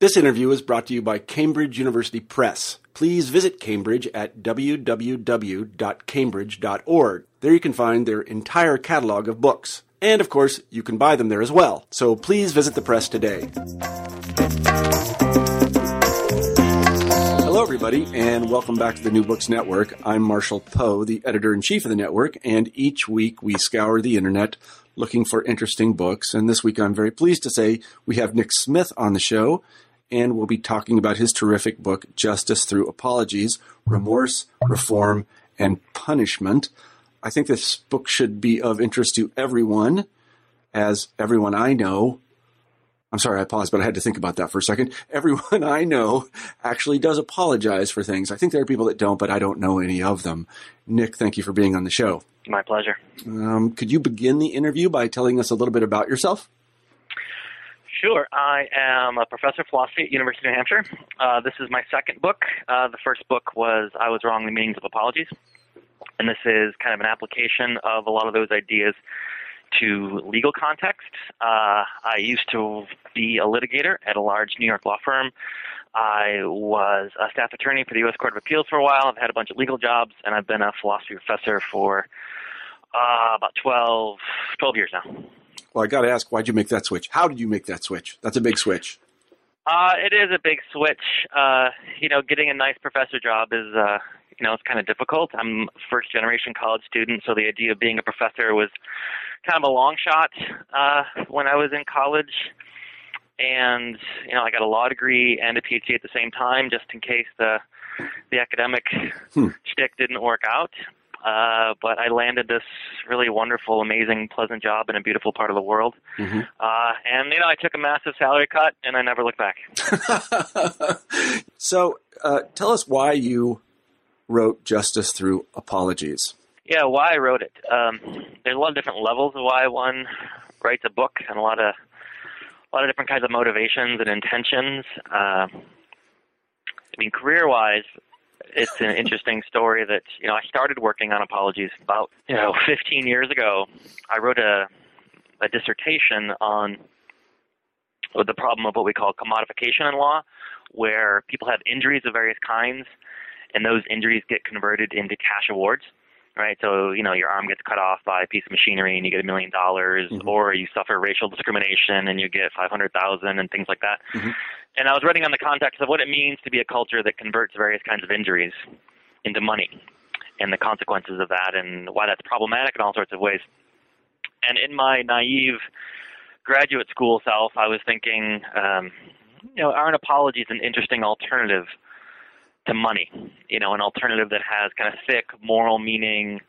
This interview is brought to you by Cambridge University Press. Please visit Cambridge at www.cambridge.org. There you can find their entire catalog of books. And of course, you can buy them there as well. So please visit the press today. Hello, everybody, and welcome back to the New Books Network. I'm Marshall Poe, the editor in chief of the network, and each week we scour the internet looking for interesting books. And this week I'm very pleased to say we have Nick Smith on the show and we'll be talking about his terrific book, Justice Through Apologies Remorse, Reform, and Punishment. I think this book should be of interest to everyone, as everyone I know. I'm sorry, I paused, but I had to think about that for a second. Everyone I know actually does apologize for things. I think there are people that don't, but I don't know any of them. Nick, thank you for being on the show. My pleasure. Um, could you begin the interview by telling us a little bit about yourself? Sure. I am a professor of philosophy at University of New Hampshire. Uh, this is my second book. Uh, the first book was I Was Wrong, The Meanings of Apologies. And this is kind of an application of a lot of those ideas to legal context. Uh, I used to be a litigator at a large New York law firm. I was a staff attorney for the U.S. Court of Appeals for a while. I've had a bunch of legal jobs, and I've been a philosophy professor for uh, about 12, 12 years now. Well, I got to ask, why'd you make that switch? How did you make that switch? That's a big switch. Uh, it is a big switch. Uh, you know, getting a nice professor job is, uh, you know, it's kind of difficult. I'm a first generation college student, so the idea of being a professor was kind of a long shot uh, when I was in college. And you know, I got a law degree and a PhD at the same time, just in case the the academic hmm. shtick didn't work out. Uh, but I landed this really wonderful, amazing, pleasant job in a beautiful part of the world. Mm-hmm. Uh, and, you know, I took a massive salary cut and I never looked back. so uh, tell us why you wrote Justice Through Apologies. Yeah, why I wrote it. Um, there's a lot of different levels of why one writes a book and a lot of a lot of different kinds of motivations and intentions. Uh, I mean, career-wise, it's an interesting story that you know I started working on apologies about you know 15 years ago. I wrote a a dissertation on the problem of what we call commodification in law, where people have injuries of various kinds, and those injuries get converted into cash awards. Right, so you know your arm gets cut off by a piece of machinery and you get a million dollars, mm-hmm. or you suffer racial discrimination and you get five hundred thousand and things like that. Mm-hmm. And I was writing on the context of what it means to be a culture that converts various kinds of injuries into money and the consequences of that and why that's problematic in all sorts of ways. And in my naive graduate school self, I was thinking, um, you know, aren't apologies an interesting alternative to money? You know, an alternative that has kind of thick moral meaning,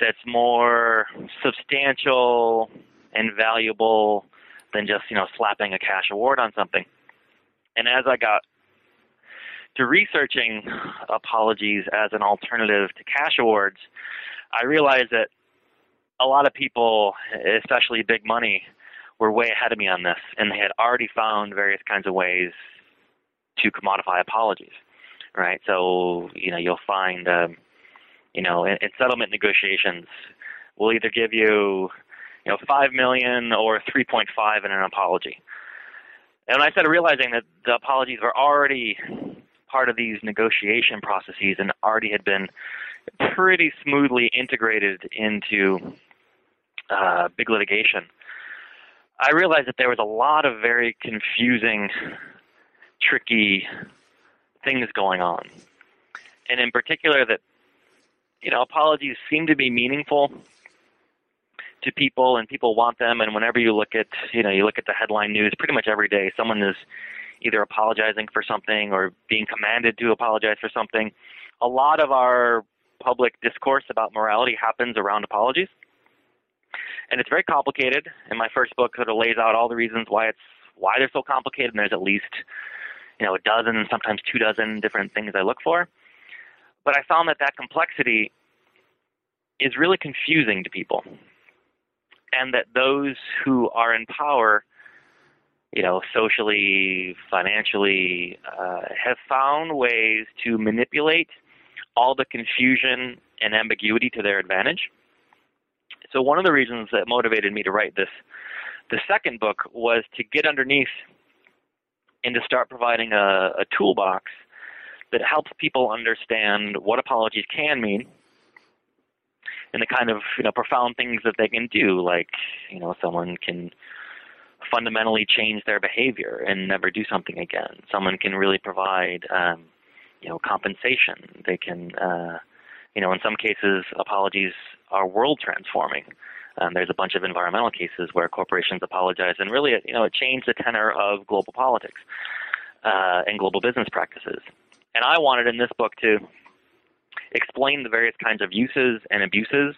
that's more substantial and valuable than just, you know, slapping a cash award on something. And as I got to researching apologies as an alternative to cash awards, I realized that a lot of people, especially big money, were way ahead of me on this, and they had already found various kinds of ways to commodify apologies. Right, so you know you'll find, um, you know, in, in settlement negotiations, we'll either give you, you know, five million or three point five in an apology. And I started realizing that the apologies were already part of these negotiation processes and already had been pretty smoothly integrated into uh, big litigation, I realized that there was a lot of very confusing, tricky things going on. And in particular, that, you know, apologies seem to be meaningful to people and people want them. And whenever you look at you know you look at the headline news pretty much every day someone is either apologizing for something or being commanded to apologize for something. A lot of our public discourse about morality happens around apologies. And it's very complicated. And my first book sort of lays out all the reasons why it's why they're so complicated. And there's at least you know a dozen sometimes two dozen different things i look for but i found that that complexity is really confusing to people and that those who are in power, you know, socially, financially, uh, have found ways to manipulate all the confusion and ambiguity to their advantage. So one of the reasons that motivated me to write this, the second book, was to get underneath and to start providing a, a toolbox that helps people understand what apologies can mean and the kind of you know profound things that they can do like you know someone can fundamentally change their behavior and never do something again. Someone can really provide um, you know compensation. They can uh, you know in some cases apologies are world transforming um, there's a bunch of environmental cases where corporations apologize and really you know it changed the tenor of global politics uh, and global business practices and I wanted in this book to explain the various kinds of uses and abuses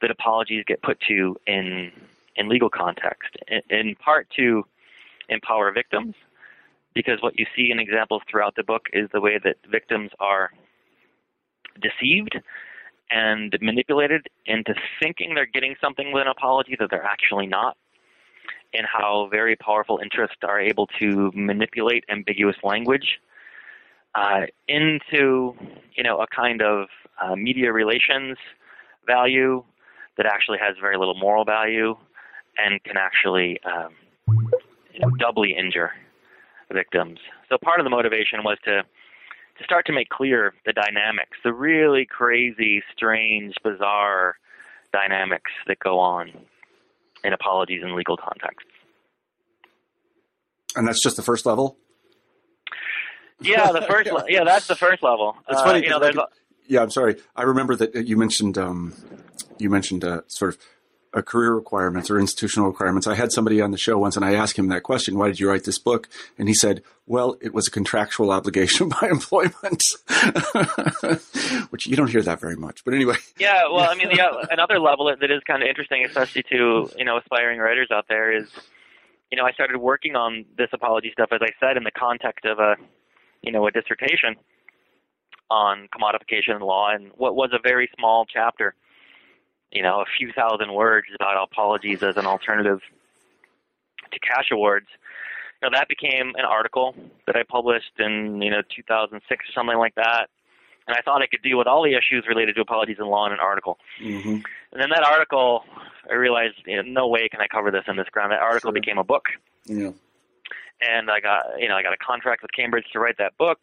that apologies get put to in in legal context. In, in part to empower victims, because what you see in examples throughout the book is the way that victims are deceived and manipulated into thinking they're getting something with an apology that they're actually not, and how very powerful interests are able to manipulate ambiguous language uh, into you know a kind of uh, media relations value that actually has very little moral value and can actually um, you know, doubly injure victims. So part of the motivation was to to start to make clear the dynamics, the really crazy, strange, bizarre dynamics that go on in apologies in legal contexts. And that's just the first level? Yeah, the first. Le- yeah, that's the first level. It's uh, funny. You know, yeah, I'm sorry. I remember that you mentioned um, you mentioned uh, sort of career requirements or institutional requirements. I had somebody on the show once, and I asked him that question: Why did you write this book? And he said, "Well, it was a contractual obligation by employment," which you don't hear that very much. But anyway, Yeah, well, I mean, the, uh, another level that is kind of interesting, especially to you know aspiring writers out there, is you know I started working on this apology stuff, as I said, in the context of a you know a dissertation on commodification law, and what was a very small chapter, you know, a few thousand words about apologies as an alternative to cash awards. You know, that became an article that I published in you know 2006 or something like that, and I thought I could deal with all the issues related to apologies in law in an article. hmm And then that article, I realized, you know, no way can I cover this in this ground. That article Sure. became a book, yeah, and I got, you know, I got a contract with Cambridge to write that book.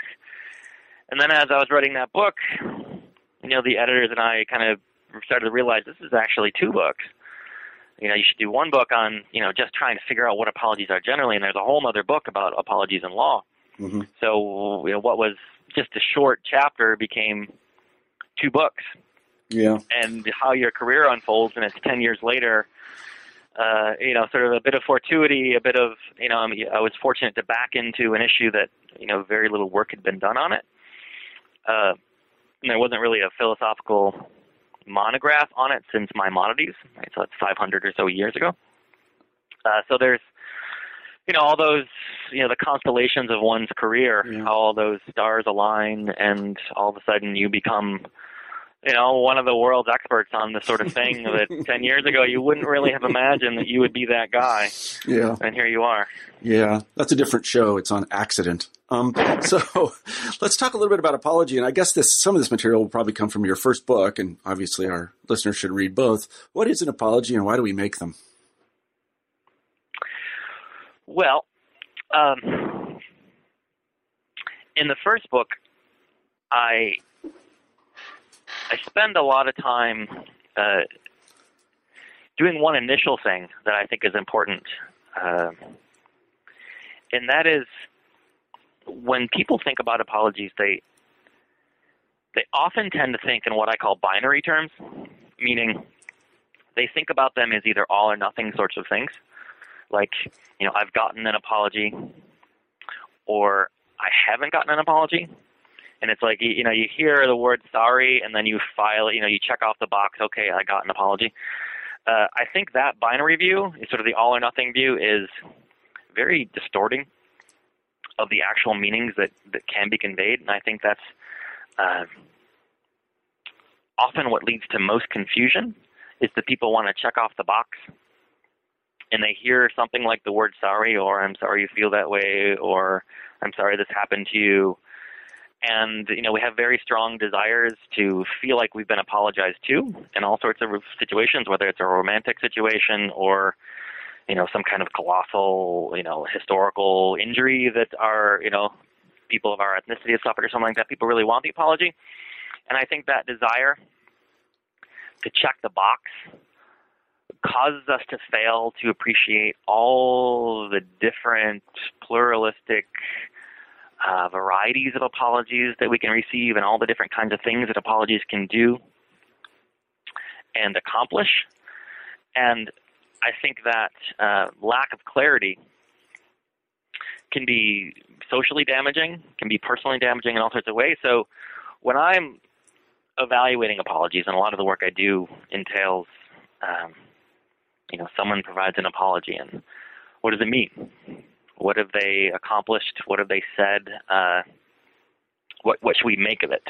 And then as I was writing that book, you know, the editors and I kind of started to realize this is actually two books. You know, you should do one book on, you know, just trying to figure out what apologies are generally, and there's a whole other book about apologies in law. hmm So, you know, what was just a short chapter became two books. yeah, and how your career unfolds, and it's ten years later. Uh, you know, sort of a bit of fortuity, a bit of you know, I, mean, I was fortunate to back into an issue that you know very little work had been done on it. Uh, and there wasn't really a philosophical monograph on it since Maimonides, right? So that's 500 or so years ago. Uh, so there's, you know, all those, you know, the constellations of one's career, Yeah. how all those stars align, and all of a sudden you become, you know, one of the world's experts on this sort of thing that 10 years ago you wouldn't really have imagined that you would be that guy, yeah. and here you are. Yeah, that's a different show. It's on accident. Um, so let's talk a little bit about apology. And I guess this some of this material will probably come from your first book, and obviously our listeners should read both. What is an apology, and why do we make them? Well, um, in the first book, I I spend a lot of time uh, doing one initial thing that I think is important, um and that is when people think about apologies, they they often tend to think in what I call binary terms, meaning they think about them as either all or nothing sorts of things. Like you know i've gotten an apology or i haven't gotten an apology. And it's like you, know you hear the word sorry and then you file you know you check off the box okay i got an apology. Uh, i think that binary view sort of the all or nothing view is very distorting of the actual meanings that that can be conveyed. And i think that's uh, often what leads to most confusion is that people want to check off the box and they hear something like the word sorry or I'm sorry you feel that way or I'm sorry this happened to you. And you know we have very strong desires to feel like we've been apologized to in all sorts of situations whether it's a romantic situation or you know, some kind of colossal, you know, historical injury that our, you know, people of our ethnicity have suffered or something like that. People really want the apology. And I think that desire to check the box causes us to fail to appreciate all the different pluralistic uh, varieties of apologies that we can receive and all the different kinds of things that apologies can do and accomplish. And I think that uh, lack of clarity can be socially damaging, can be personally damaging in all sorts of ways. So when I'm evaluating apologies, and a lot of the work I do entails, um, you know, someone provides an apology, and what does it mean? What have they accomplished? What have they said? Uh, what what should we make of it?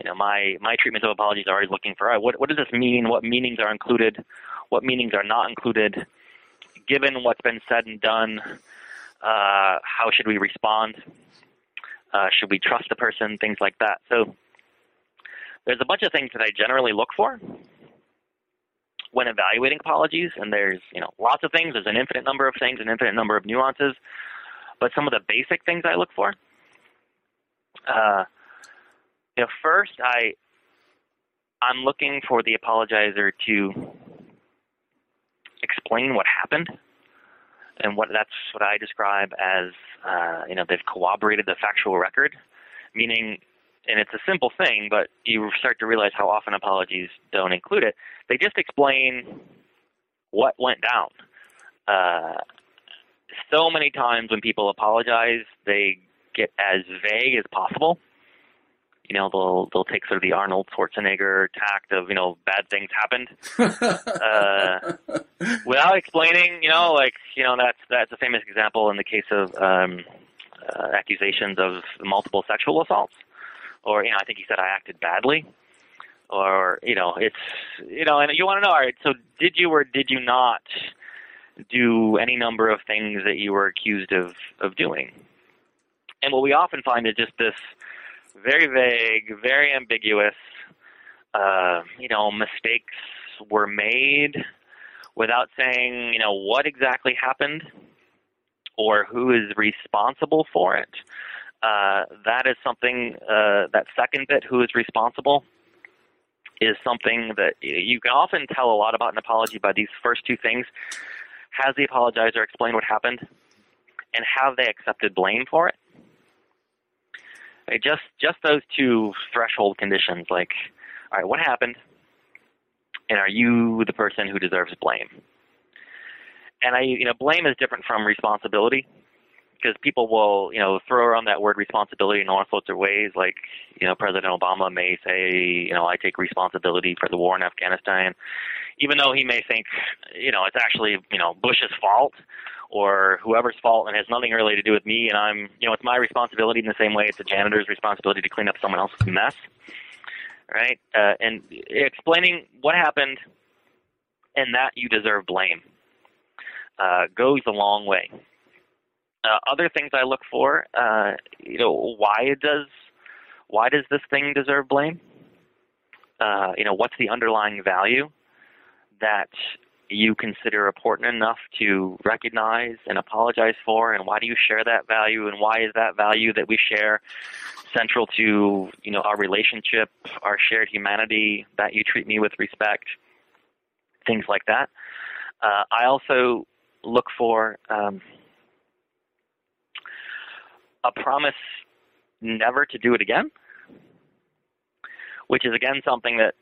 You know, my my treatment of apologies are always looking for what what does this mean? What meanings are included? What meanings are not included? Given what's been said and done, uh, how should we respond? Uh, should we trust the person? Things like that. So there's a bunch of things that I generally look for when evaluating apologies, and there's you know lots of things. There's an infinite number of things, an infinite number of nuances. But some of the basic things I look for. Uh, you know, first I I'm looking for the apologizer to explain what happened, and what that's what I describe as uh, you know they've corroborated the factual record, meaning and it's a simple thing, but you start to realize how often apologies don't include it. They just explain what went down. Uh, so many times when people apologize, they get as vague as possible. You know, they'll they'll take sort of the Arnold Schwarzenegger tact of you know bad things happened, uh, without explaining. You know, like you know that's that's a famous example in the case of um, uh, accusations of multiple sexual assaults or you know, I think he said I acted badly, or you know, it's you know, and you want to know, all right, so did you or did you not do any number of things that you were accused of of doing? And what we often find is just this very vague, very ambiguous, uh, you know, mistakes were made without saying, you know, what exactly happened or who is responsible for it uh, that is something, uh, that second bit, who is responsible, is something that you can often tell a lot about an apology by these first two things. Has the apologizer explained what happened? And have they accepted blame for it? Just just those two threshold conditions, like, all right, what happened? And are you the person who deserves blame? And I, you know, blame is different from responsibility because people will, you know, throw around that word responsibility in all sorts of ways. Like, you know, President Obama may say, you know, I take responsibility for the war in Afghanistan, even though he may think, you know, it's actually, you know, Bush's fault or whoever's fault and has nothing really to do with me. And I'm, you know, it's my responsibility in the same way it's a janitor's responsibility to clean up someone else's mess, right? Uh, and explaining what happened and that you deserve blame uh, goes a long way. Uh, other things I look for, uh, you know, why does why does this thing deserve blame? Uh, you know, what's the underlying value that you consider important enough to recognize and apologize for, and why do you share that value, and why is that value that we share central to you know our relationship, our shared humanity, that you treat me with respect, things like that. Uh, I also look for um, a promise never to do it again, which is again something that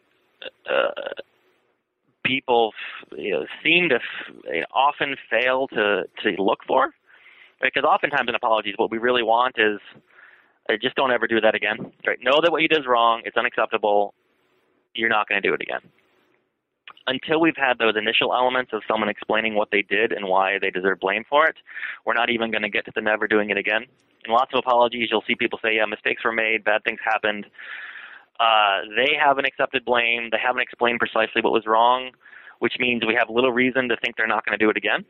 uh, people you know, seem to f- often fail to to look for, because oftentimes in apologies, what we really want is uh, just don't ever do that again. Right? Know that what you did is wrong. It's unacceptable. You're not going to do it again. Until we've had those initial elements of someone explaining what they did and why they deserve blame for it, we're not even going to get to the never doing it again in lots of apologies, you'll see people say, yeah, mistakes were made, bad things happened. Uh, they haven't accepted blame. They haven't explained precisely what was wrong, which means we have little reason to think they're not going to do it again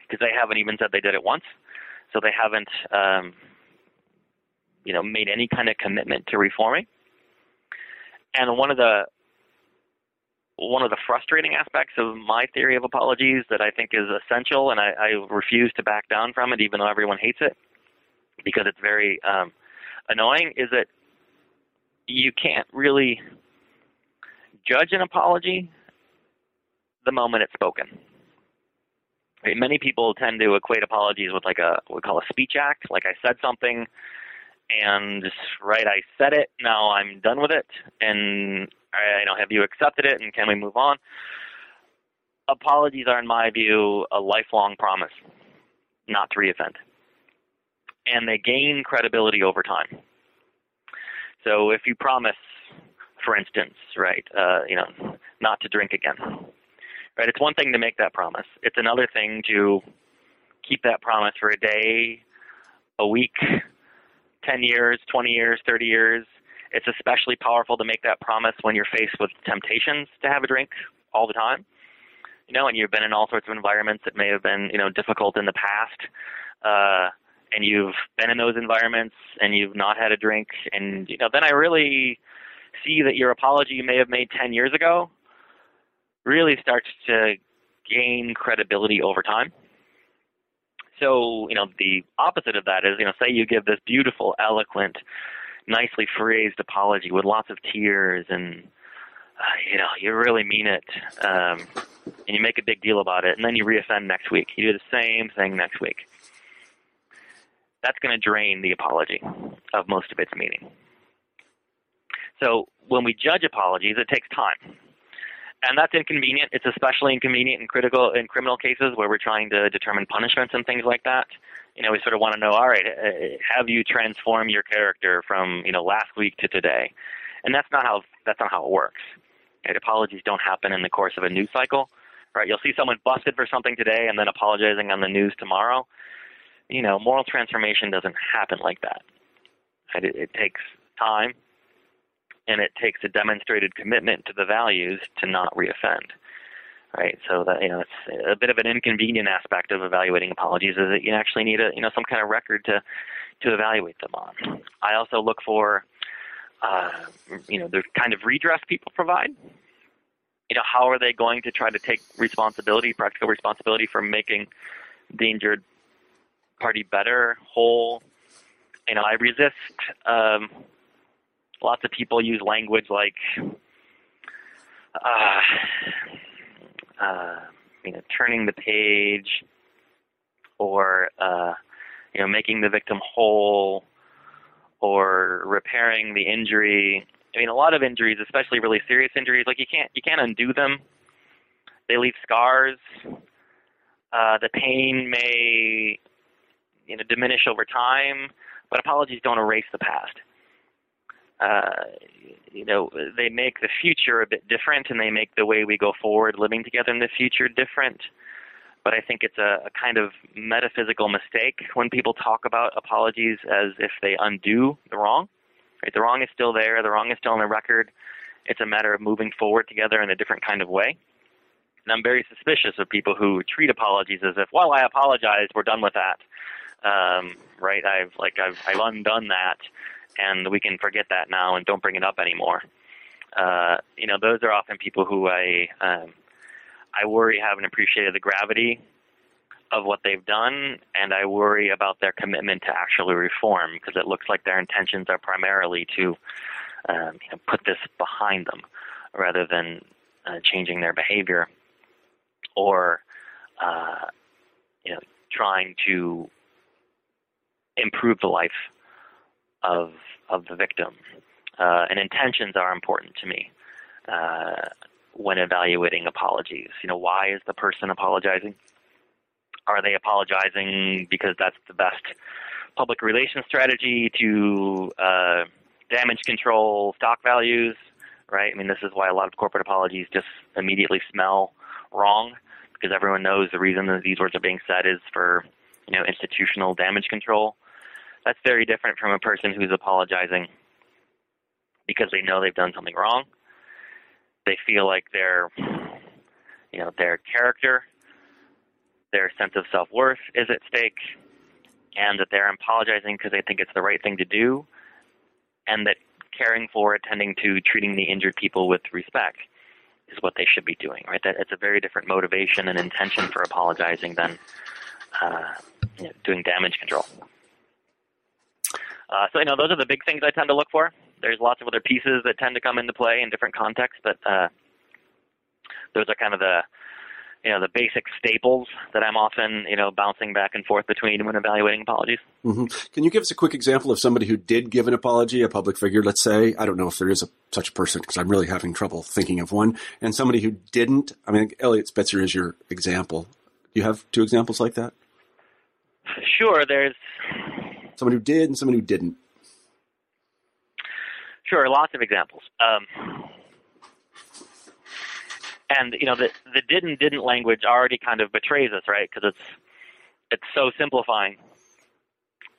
because they haven't even said they did it once. So they haven't, um, you know, made any kind of commitment to reforming. And one of the one of the frustrating aspects of my theory of apologies that I think is essential, and I, I refuse to back down from it, even though everyone hates it, because it's very um, annoying, is that you can't really judge an apology the moment it's spoken. Right? Many people tend to equate apologies with like a what we call a speech act. Like I said something, and right, I said it. Now I'm done with it, and I, you know, have you accepted it, and can we move on? Apologies are, in my view, a lifelong promise, not to reoffend, and they gain credibility over time. So if you promise, for instance, right, uh, you know, not to drink again, right? It's one thing to make that promise. It's another thing to keep that promise for a day, a week, 10 years, 20 years, 30 years. It's especially powerful to make that promise when you're faced with temptations to have a drink all the time. You know, and you've been in all sorts of environments that may have been, you know, difficult in the past. Uh, and you've been in those environments and you've not had a drink and you know, then I really see that your apology you may have made 10 years ago really starts to gain credibility over time. So, you know, the opposite of that is, you know, say you give this beautiful, eloquent, nicely phrased apology with lots of tears and, uh, you know, you really mean it, um, and you make a big deal about it, and then you reoffend next week. You do the same thing next week. That's going to drain the apology of most of its meaning. So when we judge apologies, it takes time and that's inconvenient. It's especially inconvenient in critical in criminal cases where we're trying to determine punishments and things like that. You know, we sort of want to know, all right, uh, have you transformed your character from you know last week to today? And that's not how that's not how it works. Right? Apologies don't happen in the course of a news cycle. Right? You'll see someone busted for something today and then apologizing on the news tomorrow. You know, moral transformation doesn't happen like that. It, it takes time and it takes a demonstrated commitment to the values to not reoffend. Right, so that you know, it's a bit of an inconvenient aspect of evaluating apologies is that you actually need a you know some kind of record to to evaluate them on. I also look for uh, you know the kind of redress people provide. You know, how are they going to try to take responsibility, practical responsibility for making the injured party better, whole? You know, I resist um, lots of people use language like uh, uh, you know turning the page or uh, you know making the victim whole or repairing the injury. I mean, a lot of injuries, especially really serious injuries, like you can't you can't undo them. They leave scars. Uh, the pain may you know diminish over time, but apologies don't erase the past uh, you know, they make the future a bit different, and they make the way we go forward living together in the future different. But I think it's a, a kind of metaphysical mistake when people talk about apologies as if they undo the wrong. Right? The wrong is still there. The wrong is still on the record. It's a matter of moving forward together in a different kind of way. And I'm very suspicious of people who treat apologies as if, well, I apologized, we're done with that. Um, right? I've like I've I've undone that and we can forget that now and don't bring it up anymore. Uh, you know, those are often people who I um, I worry haven't appreciated the gravity of what they've done, and I worry about their commitment to actually reform because it looks like their intentions are primarily to um, you know, put this behind them rather than uh, changing their behavior or uh, you know trying to improve the life of of the victim. Uh, and intentions are important to me uh, when evaluating apologies. You know, why is the person apologizing? Are they apologizing because that's the best public relations strategy to uh, damage control stock values? Right. I mean, this is why a lot of corporate apologies just immediately smell wrong because everyone knows the reason that these words are being said is for you know institutional damage control. That's very different from a person who's apologizing because they know they've done something wrong. They feel like their, you know, their character, their sense of self-worth is at stake, and that they're apologizing because they think it's the right thing to do, and that caring for, attending to, treating the injured people with respect is what they should be doing, right? That it's a very different motivation and intention for apologizing than uh, you know, doing damage control. Uh, so you know those are the big things I tend to look for. There's lots of other pieces that tend to come into play in different contexts, but uh, those are kind of the you know the basic staples that I'm often you know bouncing back and forth between when evaluating apologies. Mm-hmm. Can you give us a quick example of somebody who did give an apology, a public figure, let's say? I don't know if there is a, such a person because I'm really having trouble thinking of one, and somebody who didn't. I mean, Eliot Spitzer is your example. Do you have two examples like that? Sure. There's someone who did and someone who didn't. Sure, lots of examples. Um, and you know the the did and didn't language already kind of betrays us, right? Because it's it's so simplifying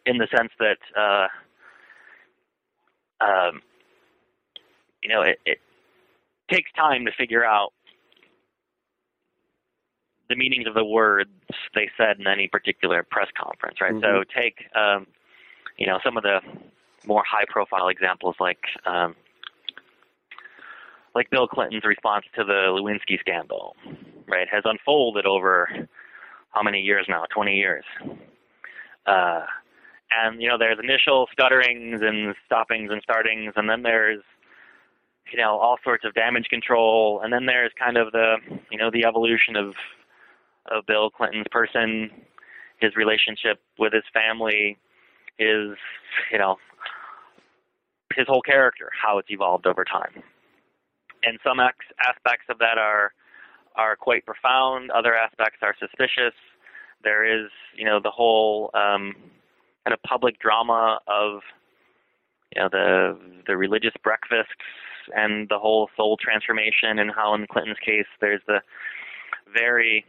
in the sense that uh, um, you know it, it takes time to figure out the meanings of the words they said in any particular press conference, right? Mm-hmm. So take um, you know some of the more high profile examples like um, like Bill Clinton's response to the Lewinsky scandal, right, has unfolded over how many years now? 20 years. Uh, and you know, there's initial stutterings and stoppings and startings, and then there's you know all sorts of damage control, and then there's kind of the you know the evolution of of Bill Clinton's person, his relationship with his family, his you know his whole character, how it's evolved over time and some ex- aspects of that are are quite profound. Other aspects are suspicious. There is, you know, the whole um, kind of public drama of, you know, the the religious breakfasts and the whole soul transformation, and how in Clinton's case, there's the very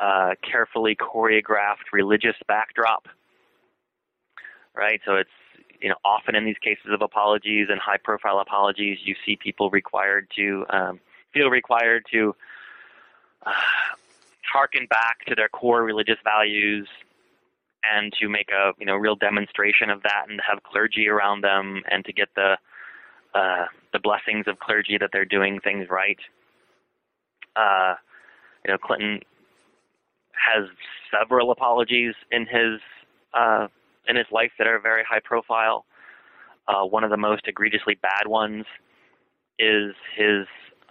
uh, carefully choreographed religious backdrop. Right, so it's you know, often in these cases of apologies and high-profile apologies, you see people required to um, feel required to uh, harken back to their core religious values and to make a you know real demonstration of that and have clergy around them and to get the uh, the blessings of clergy that they're doing things right. Uh, you know, Clinton has several apologies in his uh, in his life that are very high profile. Uh, one of the most egregiously bad ones is his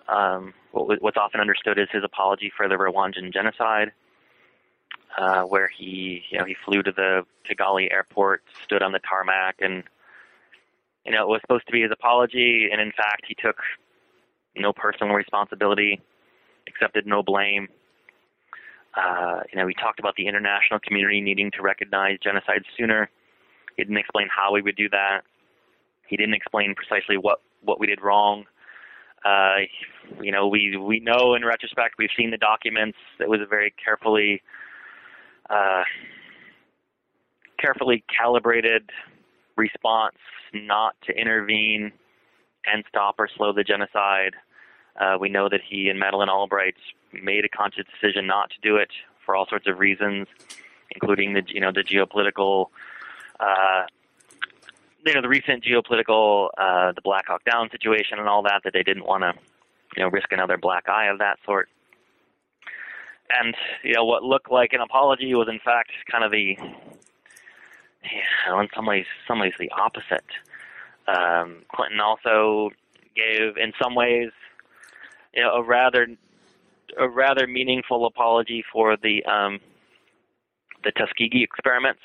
um, what's often understood as his apology for the Rwandan genocide, uh, where he you know he flew to the Kigali airport, stood on the tarmac, and you know it was supposed to be his apology, and in fact he took no personal responsibility, accepted no blame, uh, you know, we talked about the international community needing to recognize genocide sooner. He didn't explain how we would do that. He didn't explain precisely what what we did wrong. Uh, you know, we we know in retrospect we've seen the documents. It was a very carefully uh, carefully calibrated response not to intervene and stop or slow the genocide. Uh, we know that he and Madeleine Albright made a conscious decision not to do it for all sorts of reasons, including the you know the geopolitical, uh, you know the recent geopolitical, uh, the Black Hawk Down situation and all that that they didn't want to you know risk another black eye of that sort. And you know what looked like an apology was in fact kind of the, know, in some ways, some ways the opposite. Um, Clinton also gave, in some ways, you know, a rather a rather meaningful apology for the um, the Tuskegee experiments,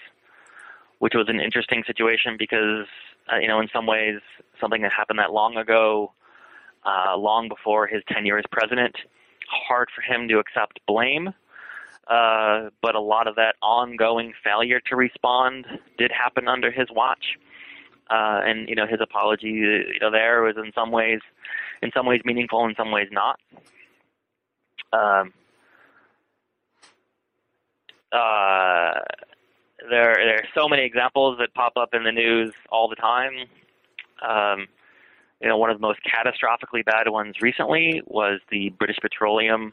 which was an interesting situation because uh, you know in some ways something that happened that long ago, uh, long before his tenure as president, hard for him to accept blame. Uh, but a lot of that ongoing failure to respond did happen under his watch. Uh, and you know his apology, you know, there was in some ways, in some ways meaningful, in some ways not. Um, uh, there, there are so many examples that pop up in the news all the time. Um, you know, one of the most catastrophically bad ones recently was the British Petroleum,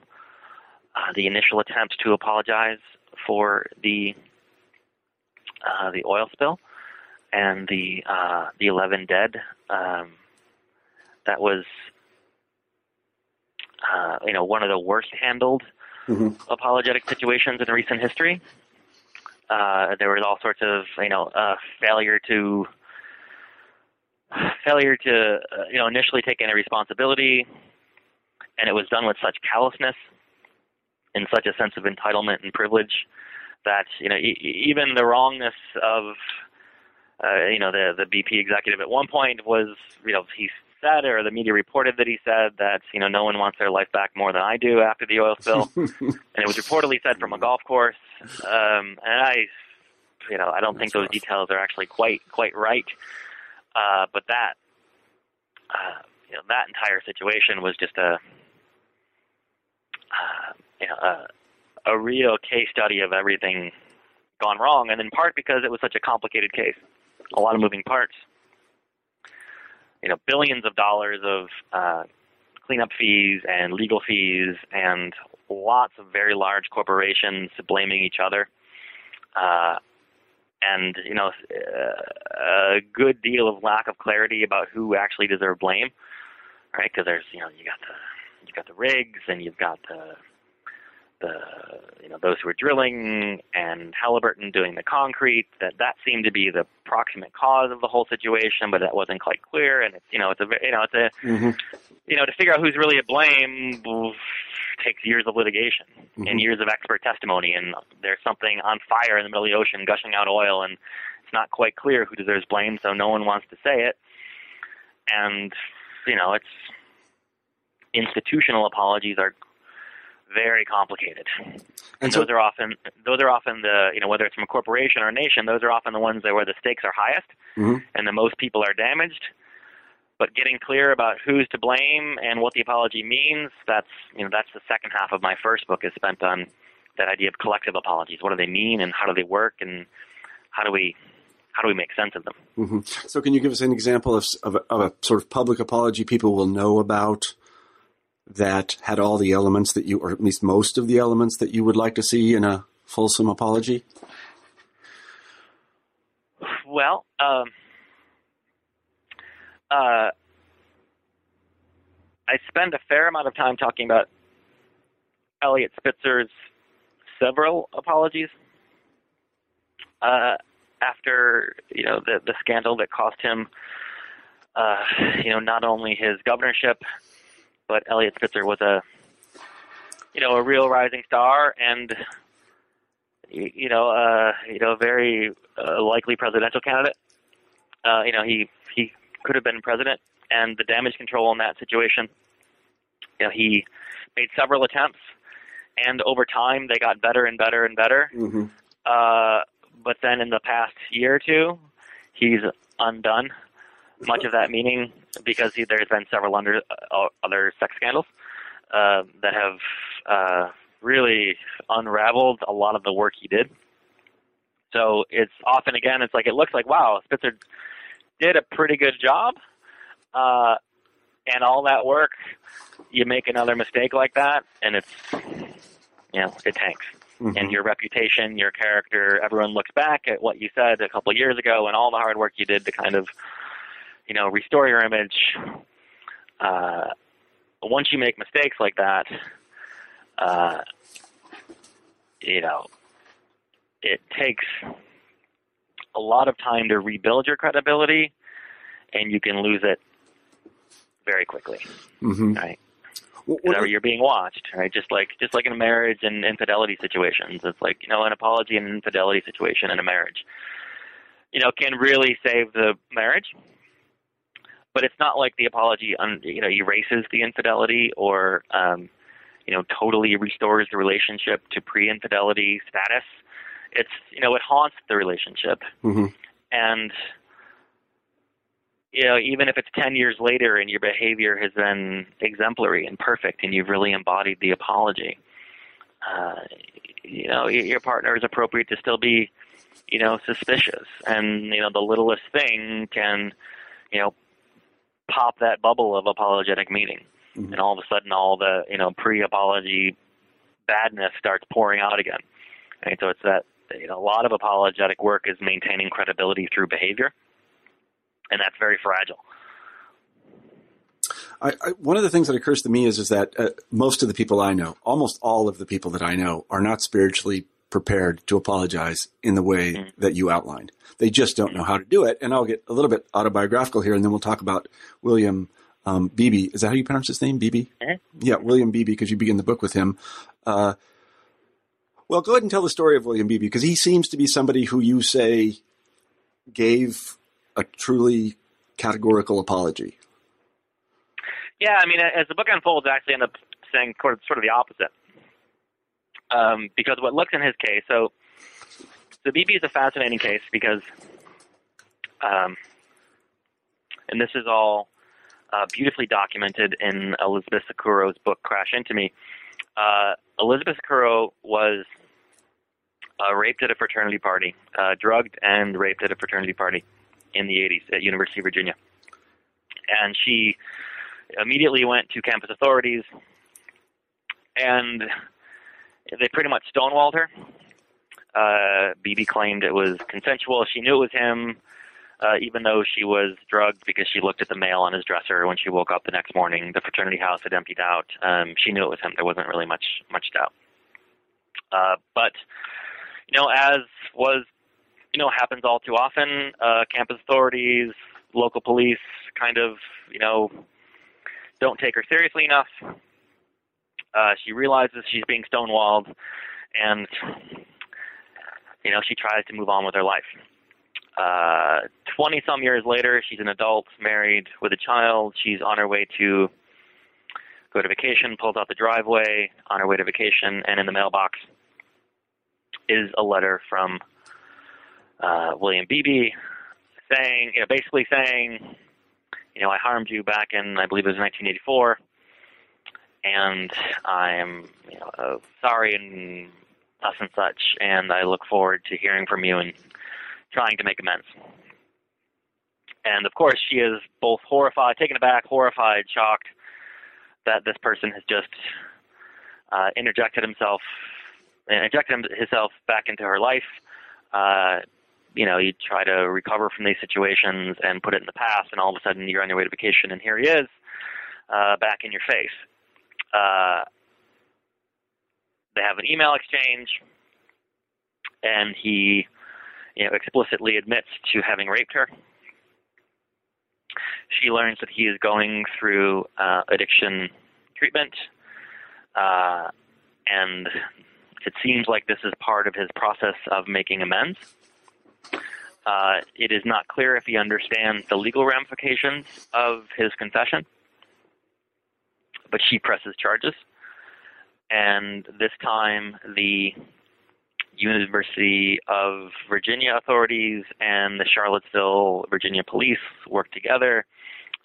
uh, the initial attempt to apologize for the uh, the oil spill and the uh, the 11 dead. Um, that was uh, you know, one of the worst handled hmm apologetic situations in recent history. Uh, there was all sorts of, you know, uh, failure to failure to, uh, you know, initially take any responsibility, and it was done with such callousness and such a sense of entitlement and privilege that, you know, e- e- even the wrongness of, uh, you know, the the BP executive at one point was, you know, he said or the media reported that he said that, you know, no one wants their life back more than I do after the oil spill and it was reportedly said from a golf course. Um, and I, you know, I don't think those rough. details are actually quite quite right. Uh, but that, uh, you know, that entire situation was just a, uh, you know, a, a real case study of everything gone wrong, and in part because it was such a complicated case, a lot of moving parts. You know, billions of dollars of uh, cleanup fees and legal fees and lots of very large corporations blaming each other. Uh, and, you know, a good deal of lack of clarity about who actually deserved blame, right? Because there's, you know, you got the, you got the rigs and you've got the, the, you know, those who were drilling and Halliburton doing the concrete. That that seemed to be the proximate cause of the whole situation, but that wasn't quite clear. And it's, you know, it's a you know, it's a, hmm you know, to figure out who's really at blame takes years of litigation Mhm. and years of expert testimony. And there's something on fire in the middle of the ocean, gushing out oil, and it's not quite clear who deserves blame, so no one wants to say it. And you know, it's institutional apologies are very complicated. And so, those are often those are often the you know whether it's from a corporation or a nation, those are often the ones that where the stakes are highest Mhm. and the most people are damaged. But getting clear about who's to blame and what the apology means, that's you know that's the second half of my first book is spent on that idea of collective apologies. What do they mean and how do they work and how do we how do we make sense of them? hmm so can you give us an example of, of, a, of a sort of public apology people will know about that had all the elements that you, or at least most of the elements that you would like to see in a fulsome apology? Well, um, uh, I spend a fair amount of time talking about Eliot Spitzer's several apologies uh, after you know the the scandal that cost him, uh, you know, not only his governorship, but Eliot Spitzer was a you know a real rising star and you know uh, you know a very uh, likely presidential candidate. Uh, you know he he could have been president, and the damage control in that situation. You know he made several attempts, and over time they got better and better and better. Mm-hmm. Uh, but then in the past year or two, he's undone much of that meaning because there's been several under, uh, other sex scandals uh, that have uh, really unraveled a lot of the work he did. So it's often again, it's like it looks like wow, Spitzer did a pretty good job, uh, and all that work, you make another mistake like that, and it's you know it tanks Mm-hmm. and your reputation, your character, everyone looks back at what you said a couple of years ago and all the hard work you did to kind of, you know, restore your image. Uh, once you make mistakes like that, uh, you know, it takes a lot of time to rebuild your credibility, and you can lose it very quickly. Mm-hmm. Right. What, you're being watched, right? Just like just like in a marriage and infidelity situations, it's like you know an apology in an infidelity situation in a marriage, you know, can really save the marriage. But it's not like the apology, un, you know, erases the infidelity or, um, you know, totally restores the relationship to pre-infidelity status. It's you know it haunts the relationship, hmm and you know even if it's 10 years later and your behavior has been exemplary and perfect and you've really embodied the apology uh, you know your partner is appropriate to still be you know suspicious. And you know the littlest thing can you know pop that bubble of apologetic meaning. Mhm. and all of a sudden all the you know pre-apology badness starts pouring out again. And so it's that you know a lot of apologetic work is maintaining credibility through behavior. And that's very fragile. I, I, one of the things that occurs to me is is that uh, most of the people I know, almost all of the people that I know, are not spiritually prepared to apologize in the way mm. that you outlined. They just don't know how to do it. And I'll get a little bit autobiographical here, and then we'll talk about William um, Beebe. Is that how you pronounce his name? Beebe? Mm-hmm. Yeah, William Beebe, because you begin the book with him. Uh, well, go ahead and tell the story of William Beebe, because he seems to be somebody who you say gave a truly categorical apology. Yeah, I mean, as the book unfolds, I actually end up saying sort of the opposite. Um, because what looks in his case, so the Beebe is a fascinating case because, um, and this is all uh, beautifully documented in Elizabeth Seccuro's book Crash Into Me. Uh, Elizabeth Seccuro was uh, raped at a fraternity party, uh, drugged and raped at a fraternity party in the 80s at University of Virginia. And she immediately went to campus authorities, and they pretty much stonewalled her. Uh, Beebe claimed it was consensual. She knew it was him, uh, even though she was drugged because she looked at the mail on his dresser when she woke up the next morning. The fraternity house had emptied out. Um, she knew it was him. There wasn't really much much doubt. Uh, but you know, as was you know happens all too often, uh, campus authorities, local police, kind of you know don't take her seriously enough. Uh, she realizes she's being stonewalled, and you know she tries to move on with her life. Twenty uh, some years later, she's an adult, married with a child. She's on her way to go to vacation. Pulls out the driveway on her way to vacation, and in the mailbox is a letter from uh, William Beebe saying, you know, basically saying, you know, I harmed you back in, I believe it was 1984, and I'm, you know, uh, sorry and thus and such, and I look forward to hearing from you and trying to make amends. And of course, she is both horrified, taken aback, horrified, shocked that this person has just uh, interjected himself, injected himself back into her life. Uh, you know, you try to recover from these situations and put it in the past, and all of a sudden you're on your way to vacation, and here he is, uh, back in your face. Uh, they have an email exchange, and he, you know, explicitly admits to having raped her. She learns that he is going through uh, addiction treatment, uh, and it seems like this is part of his process of making amends. Uh, it is not clear if he understands the legal ramifications of his confession, but she presses charges. And this time, the University of Virginia authorities and the Charlottesville, Virginia police work together.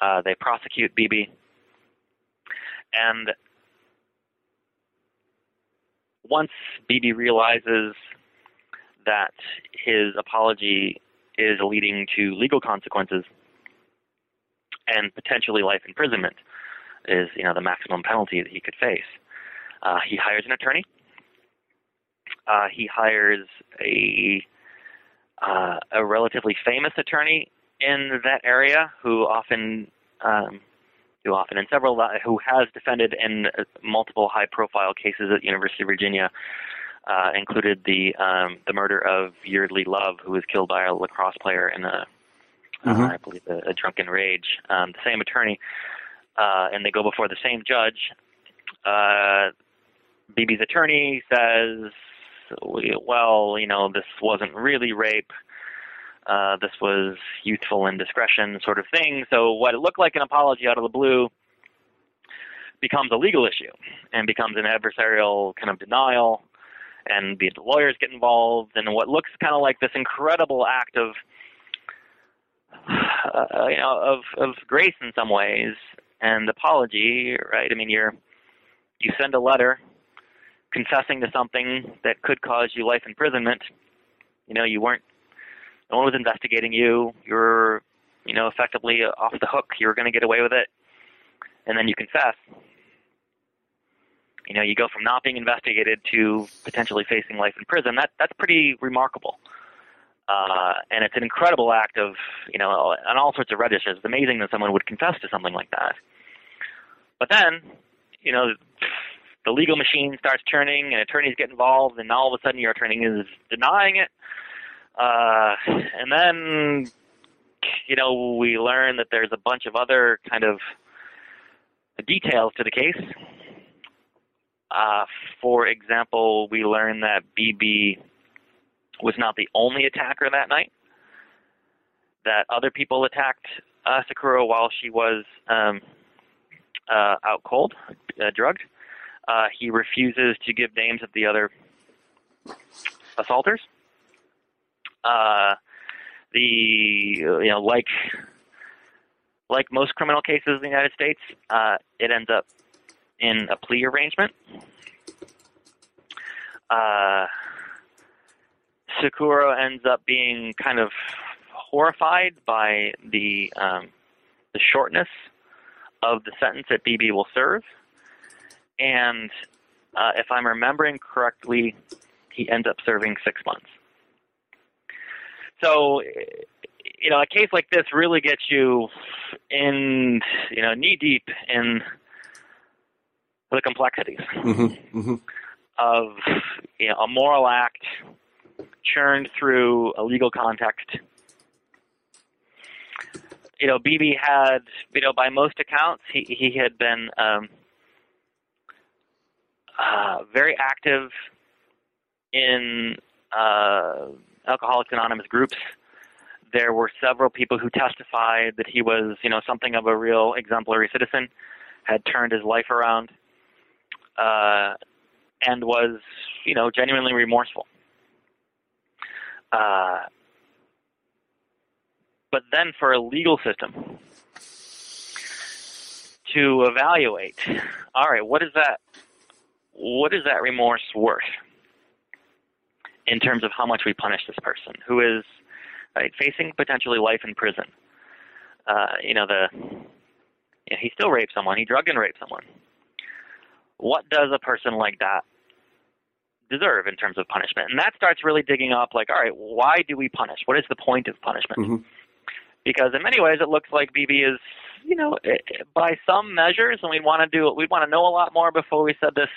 Uh, they prosecute Beebe. And once Beebe realizes that his apology is leading to legal consequences and potentially life imprisonment is you know the maximum penalty that he could face. Uh, he hires an attorney. Uh, he hires a uh, a relatively famous attorney in that area who often um, who often in several who has defended in multiple high profile cases at University of Virginia uh, included the um, the murder of Yeardley Love, who was killed by a lacrosse player in a, mm-hmm. uh, I believe, a, a drunken rage. Um, the same attorney, uh, and they go before the same judge. Uh, Beebe's attorney says, "Well, you know, this wasn't really rape." Uh, this was youthful indiscretion sort of thing. So what it looked like an apology out of the blue becomes a legal issue and becomes an adversarial kind of denial and the lawyers get involved, and what looks kind of like this incredible act of, uh, you know, of of grace in some ways and apology, right? I mean, you're you send a letter confessing to something that could cause you life imprisonment. You know, you weren't, no one was investigating you. You're, you know, effectively off the hook. You're going to get away with it, and then you confess you know, you go from not being investigated to potentially facing life in prison. That that's pretty remarkable. Uh, and it's an incredible act of, you know, on all sorts of registers. It's amazing that someone would confess to something like that. But then, you know, the legal machine starts turning, and attorneys get involved, and all of a sudden your attorney is denying it. Uh, and then, you know, we learn that there's a bunch of other kind of details to the case. Uh, for example, we learn that Beebe was not the only attacker that night. That other people attacked uh, Seccuro while she was um, uh, out cold, uh, drugged. Uh, he refuses to give names of the other assaulters. Uh, the you know like like most criminal cases in the United States, uh, it ends up in a plea arrangement. Uh, Seccuro ends up being kind of horrified by the um, the shortness of the sentence that Beebe will serve, and uh, if I'm remembering correctly, he ends up serving six months. So, you know, a case like this really gets you in, you know, knee deep in the complexities Mm-hmm. Mm-hmm. of you know, a moral act churned through a legal context. You know, Beebe had, you know, by most accounts, he he had been um, uh, very active in uh, Alcoholics Anonymous groups. There were several people who testified that he was, you know, something of a real exemplary citizen, had turned his life around, uh, and was, you know, genuinely remorseful. Uh, but then for a legal system to evaluate, all right, what is that? What is that remorse worth in terms of how much we punish this person who is right, facing potentially life in prison? Uh, you know, the you know, he still raped someone. He drugged and raped someone. What does a person like that deserve in terms of punishment? And that starts really digging up, like, all right, why do we punish? What is the point of punishment? Mhm. Because in many ways, it looks like Beebe is, you know, eh, eh, by some measures, and we want to do, we want to know a lot more before we said this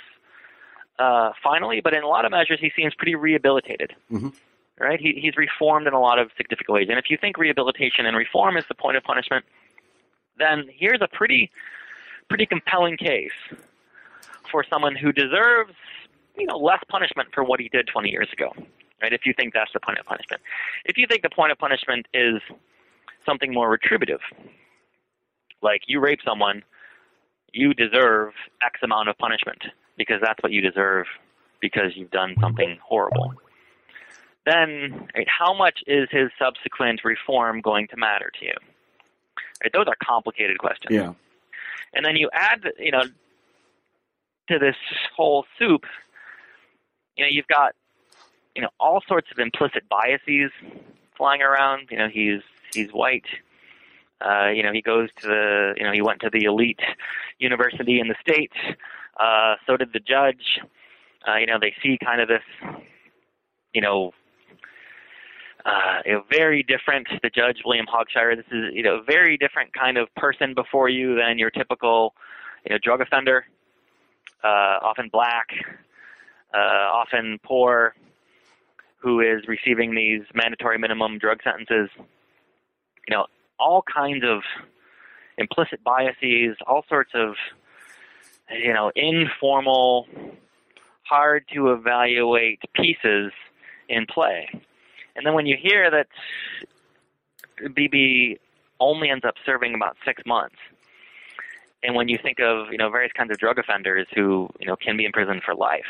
uh, finally. But in a lot of measures, he seems pretty rehabilitated. Mhm. Right? He, he's reformed in a lot of significant ways. And if you think rehabilitation and reform is the point of punishment, then here's a pretty, pretty compelling case for someone who deserves, you know, less punishment for what he did 20 years ago. Right? If you think that's the point of punishment. If you think the point of punishment is something more retributive, like you rape someone, you deserve X amount of punishment because that's what you deserve because you've done something horrible. Then, right, how much is his subsequent reform going to matter to you? Right, those are complicated questions. Yeah. And then you add, you know, to this whole soup, you know, you've got, you know, all sorts of implicit biases flying around. You know, he's he's white. Uh, you know, he goes to the, you know, he went to the elite university in the states. Uh, so did the judge. Uh, you know, they see kind of this, you know, uh, you know, very different. The judge, William Hogshire, this is, you know, a very different kind of person before you than your typical, you know, drug offender. Uh, often black, uh, often poor, who is receiving these mandatory minimum drug sentences. You know, all kinds of implicit biases, all sorts of, you know, informal, hard to evaluate pieces in play. And then when you hear that Beebe only ends up serving about six months, and when you think of you know various kinds of drug offenders who you know can be in prison for life,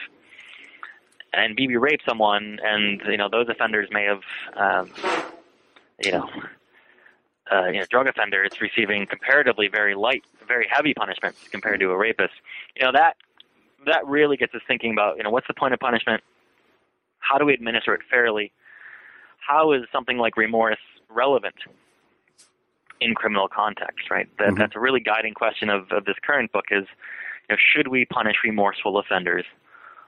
and Beebe raped someone, and you know those offenders may have um, you know uh, you know drug offenders receiving comparatively very light, very heavy punishments compared to a rapist. You know that that really gets us thinking about you know what's the point of punishment? How do we administer it fairly? How is something like remorse relevant in criminal context? Right. That, Mhm. That's a really guiding question of, of this current book is you know, should we punish remorseful offenders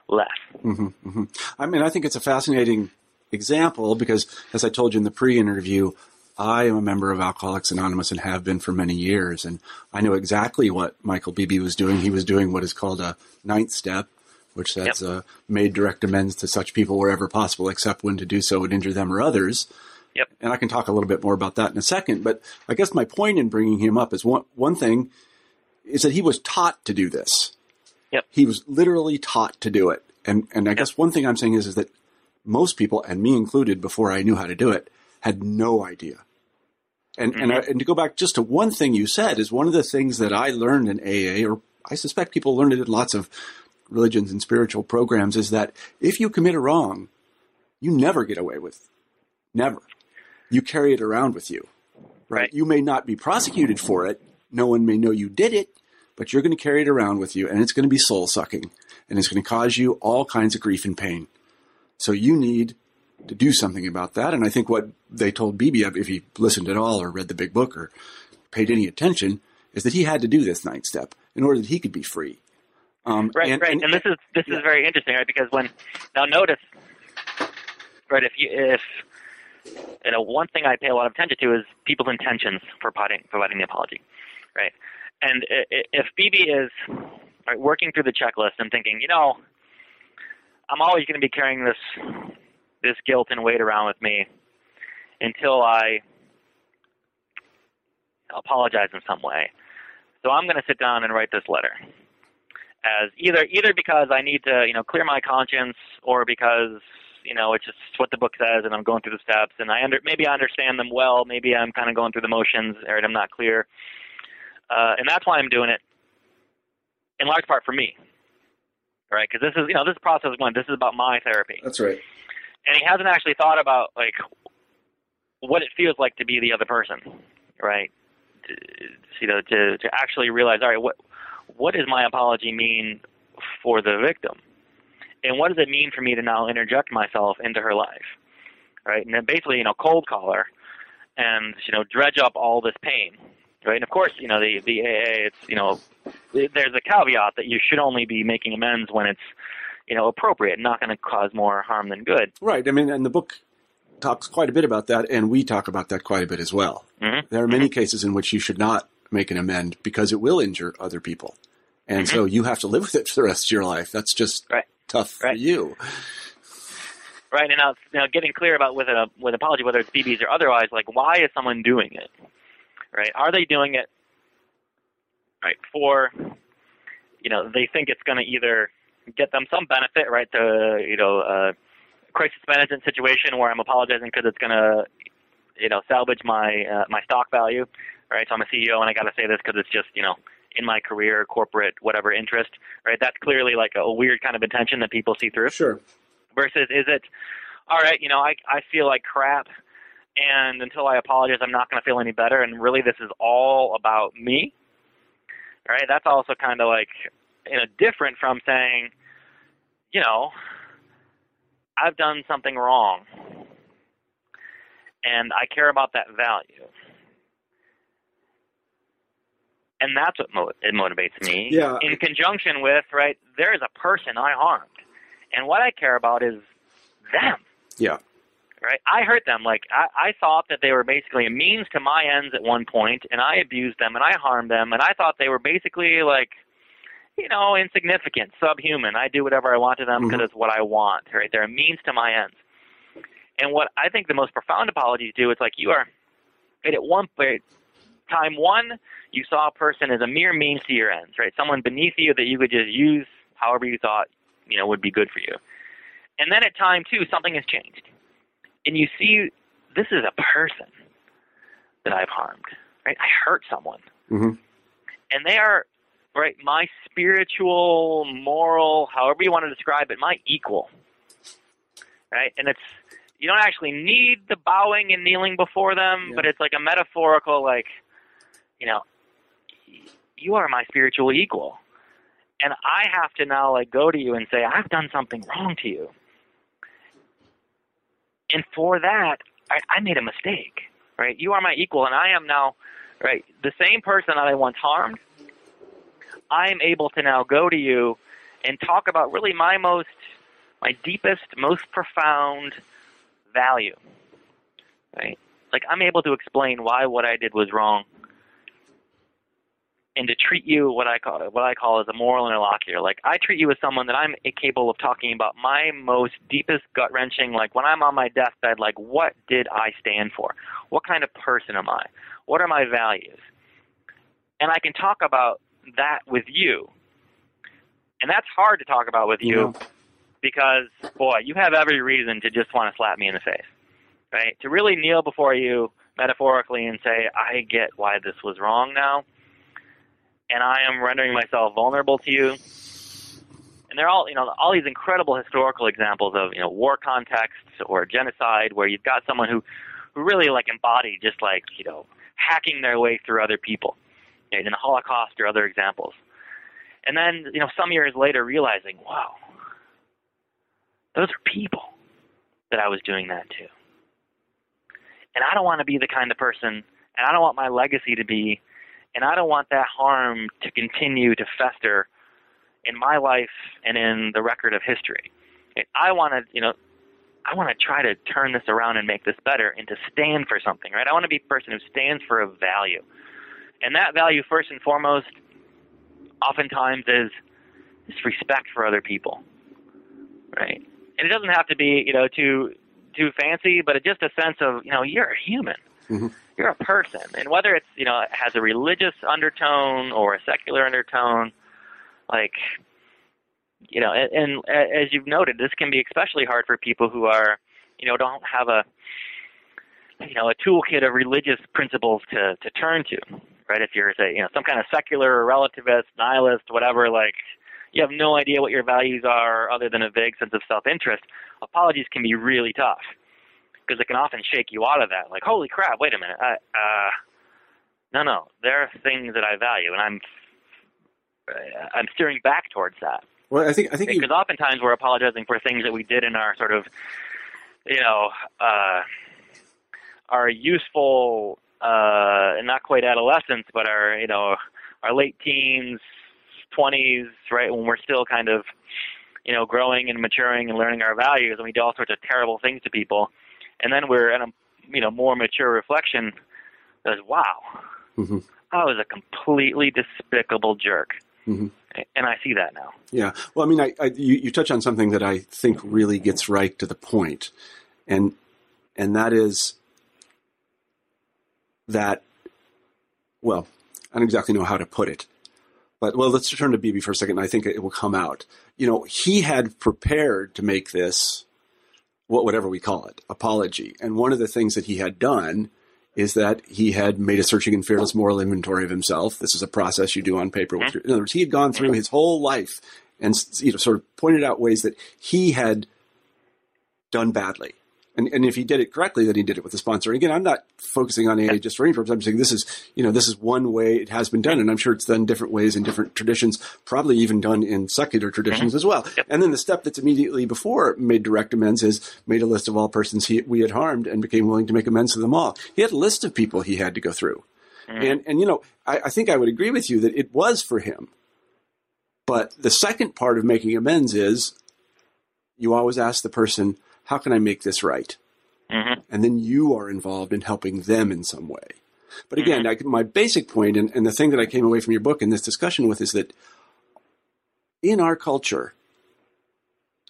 less? hmm hmm I mean, I think it's a fascinating example because, as I told you in the pre-interview, I am a member of Alcoholics Anonymous and have been for many years. And I know exactly what Michael Beebe was doing. He was doing what is called a ninth step, which says yep. uh, made direct amends to such people wherever possible, except when to do so would injure them or others. Yep. And I can talk a little bit more about that in a second. But I guess my point in bringing him up is one, one thing is that he was taught to do this. Yep. He was literally taught to do it. And, and I yep. guess one thing I'm saying is, is that most people, and me included, before I knew how to do it, had no idea. And, mm-hmm. and, I, and to go back just to one thing you said is one of the things that I learned in AA, or I suspect people learned it in lots of religions and spiritual programs, is that if you commit a wrong, you never get away with. Never. You carry it around with you. Right? right. You may not be prosecuted for it. No one may know you did it, but you're going to carry it around with you and it's going to be soul sucking and it's going to cause you all kinds of grief and pain. So you need to do something about that. And I think what they told Beebe, if he listened at all or read the big book or paid any attention, is that he had to do this ninth step in order that he could be free. Um, right, and, right. And, and, this is this yeah. is very interesting, right? Because when now notice, right? If you if you know one thing I pay a lot of attention to is people's intentions for providing providing the apology, right? And if Beebe is right, working through the checklist and thinking, you know, I'm always going to be carrying this this guilt and weight around with me until I apologize in some way. So I'm going to sit down and write this letter as either either because I need to you know clear my conscience or because you know it's just what the book says and I'm going through the steps and I under maybe I understand them well maybe I'm kind of going through the motions or I'm not clear. Uh, and that's why I'm doing it in large part for me right because this is you know this process going this is about my therapy. That's right and he hasn't actually thought about like what it feels like to be the other person right to, you know to to actually realize all right what what does my apology mean for the victim? And what does it mean for me to now interject myself into her life? Right? And then basically, you know, cold call her and, you know, dredge up all this pain. Right? And of course, you know, the, the AA, it's, you know, there's a caveat that you should only be making amends when it's, you know, appropriate, not going to cause more harm than good. Right. I mean, and the book talks quite a bit about that, and we talk about that quite a bit as well. Mm-hmm. There are many mm-hmm. cases in which you should not make an amend because it will injure other people. And mm-hmm. so you have to live with it for the rest of your life. That's just right. tough right. for you. Right, and now, now getting clear about with a with apology, whether it's Beebe's or otherwise, like why is someone doing it? Right? Are they doing it right for you know, they think it's gonna either get them some benefit, right, to you know, a crisis management situation where I'm apologizing because it's gonna you know, salvage my uh, my stock value, right? So I'm a CEO and I got to say this because it's just you know in my career, corporate, whatever interest, right? That's clearly like a weird kind of intention that people see through. Sure. Versus, is it, all right, you know, I I feel like crap, and until I apologize, I'm not going to feel any better, and really, this is all about me. Right? That's also kind of like, you know, different from saying, you know, I've done something wrong, and I care about that value and that's what mo- it motivates me. Yeah. In conjunction with right, there is a person I harmed, and what I care about is them. Yeah. Right. I hurt them. Like I, I thought that they were basically a means to my ends at one point, and I abused them and I harmed them, and I thought they were basically like, you know, insignificant, subhuman. I do whatever I want to them because mm-hmm. it's what I want. Right. They're a means to my ends. And what I think the most profound apologies do is like you are, right, at one point, time one, you saw a person as a mere means to your ends, right? Someone beneath you that you could just use however you thought, you know, would be good for you. And then at time two, something has changed. And you see this is a person that I've harmed, right? I hurt someone. Mm-hmm. And they are, right, my spiritual, moral, however you want to describe it, my equal. Right? And it's, you don't actually need the bowing and kneeling before them, yeah. but it's like a metaphorical, like, you know, you are my spiritual equal. And I have to now like go to you and say, I've done something wrong to you. And for that, I, I made a mistake, right? You are my equal, and I am now, right, the same person that I once harmed. I am able to now go to you and talk about really my most, my deepest, most profound value, right? Like I'm able to explain why what I did was wrong, and to treat you what I call what I call as a moral interlocutor. Like I treat you as someone that I'm capable of talking about my most deepest gut wrenching. Like when I'm on my deathbed, like what did I stand for? What kind of person am I? What are my values? And I can talk about that with you. And that's hard to talk about with you Yeah. because, boy, you have every reason to just want to slap me in the face, right? To really kneel before you metaphorically and say, I get why this was wrong now, and I am rendering myself vulnerable to you. And they're all, you know, all these incredible historical examples of, you know, war contexts or genocide where you've got someone who, who really like embodied just like, you know, hacking their way through other people. In the Holocaust or other examples. And then, you know, some years later realizing, wow, those are people that I was doing that to. And I don't want to be the kind of person, and I don't want my legacy to be, and I don't want that harm to continue to fester in my life and in the record of history. I want to, you know, I want to try to turn this around and make this better and to stand for something, right? I want to be a person who stands for a value. And that value, first and foremost, oftentimes is, is respect for other people, right? And it doesn't have to be, you know, too too fancy, but it's just a sense of, you know, you're a human. Mhm. You're a person, and whether it's, you know, it has a religious undertone or a secular undertone, like, you know, and, and as you've noted, this can be especially hard for people who are, you know, don't have a, you know, a toolkit of religious principles to to turn to, right? If you're, say, you know, some kind of secular or relativist, nihilist, whatever, like, you have no idea what your values are other than a vague sense of self-interest. Apologies can be really tough because it can often shake you out of that. Like, holy crap! Wait a minute. I, uh, no, no, there are things that I value, and I'm I'm steering back towards that Well, I think I think you, because oftentimes we're apologizing for things that we did in our sort of, you know, uh, our useful, uh, not quite adolescence, but our, you know, our late teens, twenties, right, when we're still kind of, you know, growing and maturing and learning our values, and we do all sorts of terrible things to people, and then we're in a, you know, more mature reflection, says, wow, Mhm. I was a completely despicable jerk. Mhm. And I see that now. Yeah. Well, I mean, I, I you, you touch on something that I think really gets right to the point, and and that is that. Well, I don't exactly know how to put it, but well, let's return to Beebe for a second. and I think it will come out. You know, he had prepared to make this, what whatever we call it, apology, and one of the things that he had done is that he had made a searching and fearless moral inventory of himself. This is a process you do on paper. With in other words, he had gone through his whole life and you know sort of pointed out ways that he had done badly. And, and if he did it correctly, then he did it with the sponsor. And again, I'm not focusing on AA just for any purpose. I'm saying this is, you know, this is one way it has been done, and I'm sure it's done different ways in different traditions, probably even done in secular traditions mm-hmm. as well. Yep. And then the step that's immediately before made direct amends is made a list of all persons he, we had harmed and became willing to make amends to them all. He had a list of people he had to go through. Mm-hmm. And, and, you know, I, I think I would agree with you that it was for him. But the second part of making amends is you always ask the person, how can I make this right? hmm And then you are involved in helping them in some way. But again, mm-hmm. I, my basic point and, and the thing that I came away from your book and this discussion with is that in our culture,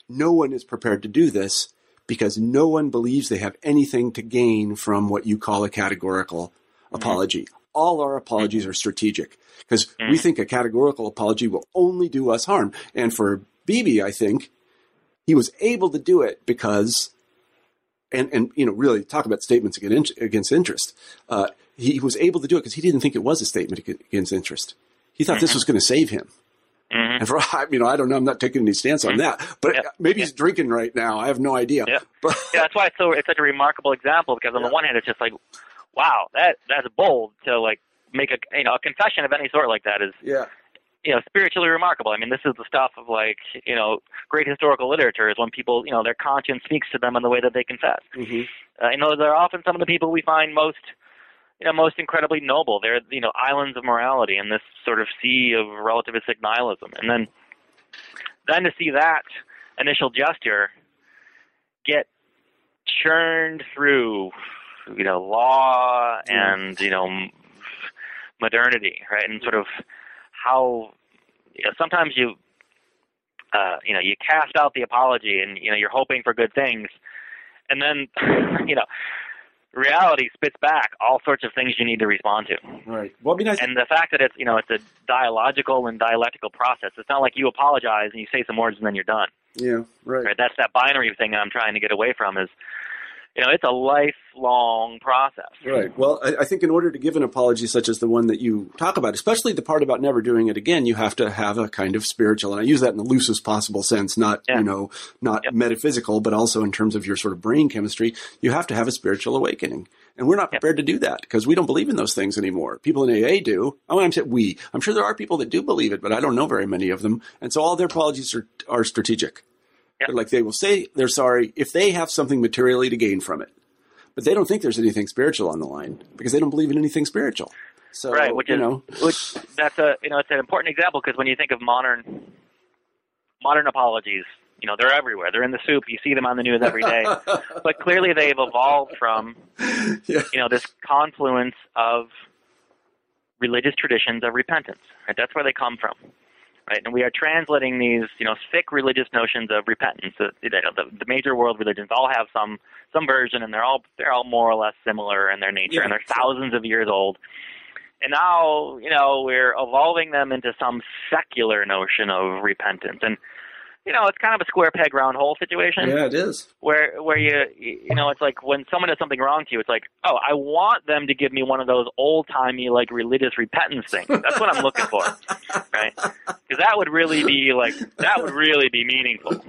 no one is prepared to do this because no one believes they have anything to gain from what you call a categorical mm-hmm. apology. All our apologies mm-hmm. are strategic because we think a categorical apology will only do us harm. And for Beebe, I think he was able to do it because and and you know really talk about statements against against interest. Uh, he was able to do it because he didn't think it was a statement against interest. He thought this was going to save him. hmm And for you know, I don't know. I'm not taking any stance on that, but Yeah. maybe he's drinking right now. I have no idea. Yeah. But yeah, that's why it's so it's such a remarkable example because on Yeah. the one hand it's just like, wow, that that's bold to like make a you know a confession of any sort like that is yeah, you know spiritually remarkable. I mean, this is the stuff of like you know great historical literature is when people you know their conscience speaks to them in the way that they confess. hmm Uh, you know, they're often some of the people we find most you know most incredibly noble. They're you know islands of morality in this sort of sea of relativistic nihilism, and then then to see that initial gesture get churned through you know law and you know modernity, right? And sort of how you know, sometimes you uh, you know you cast out the apology and you know you're hoping for good things, and then you know reality spits back all sorts of things you need to respond to. Right. Well, be nice. And the fact that it's you know it's a dialogical and dialectical process. It's not like you apologize and you say some words and then you're done. Yeah. Right. Right. That's that binary thing I'm trying to get away from. Is you know, it's a lifelong process. Right. Well, I, I, think in order to give an apology such as the one that you talk about, especially the part about never doing it again, you have to have a kind of spiritual, and I use that in the loosest possible sense, not, yeah. you know, not yep. metaphysical, but also in terms of your sort of brain chemistry. You have to have a spiritual awakening. And we're not prepared yep. to do that because we don't believe in those things anymore. People in AA do. I mean, I'm saying we. I'm sure there are people that do believe it, but I don't know very many of them. And so all their apologies are, are strategic. Like they will say they're sorry if they have something materially to gain from it, but they don't think there's anything spiritual on the line because they don't believe in anything spiritual. So, right, which you is, know, which that's a you know it's an important example because when you think of modern modern apologies, you know they're everywhere. They're in the soup. You see them on the news every day. but clearly they've evolved from yeah. you know this confluence of religious traditions of repentance. Right? That's where they come from right? And we are translating these, you know, thick religious notions of repentance. The, the, the major world religions all have some some version, and they're all they're all more or less similar in their nature, yeah, and they're thousands of years old. And now, you know, we're evolving them into some secular notion of repentance, and you know, it's kind of a square peg round hole situation. Yeah, it is. Where where you you know, it's like when someone does something wrong to you, it's like, oh, I want them to give me one of those old timey like religious repentance things. That's what I'm looking for, right? Because that would really be like that would really be meaningful,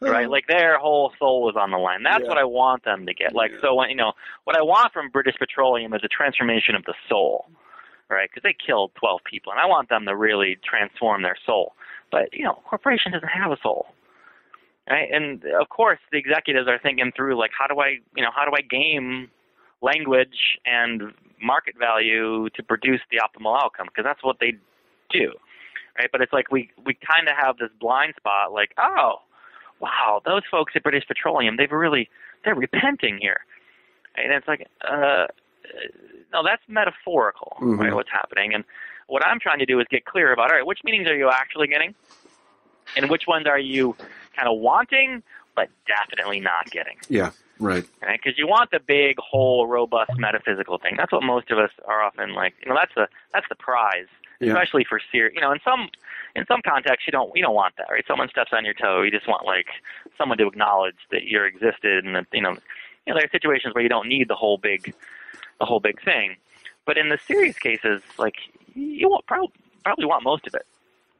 right? Like their whole soul is on the line. That's yeah. what I want them to get. Like yeah. so, when you know, what I want from British Petroleum is a transformation of the soul, right? Because they killed 12 people, and I want them to really transform their soul. But you know, corporation doesn't have a soul, right? And of course, the executives are thinking through like, how do I, you know, how do I game language and market value to produce the optimal outcome? Because that's what they do, right? But it's like we we kind of have this blind spot, like, oh, wow, those folks at British Petroleum, they've really they're repenting here, and it's like, uh, no, that's metaphorical, mm-hmm. right? What's happening and what I'm trying to do is get clear about all right, which meetings are you actually getting, and which ones are you kind of wanting but definitely not getting. Yeah, right. Right, because you want the big, whole, robust metaphysical thing. That's what most of us are often like. You know, that's the that's the prize, yeah. especially for serious. You know, in some in some contexts, you don't you don't want that, right? Someone steps on your toe, you just want like someone to acknowledge that you're existed, and that you know, you know, there are situations where you don't need the whole big the whole big thing. But in the serious cases, like you want, probably, probably want most of it.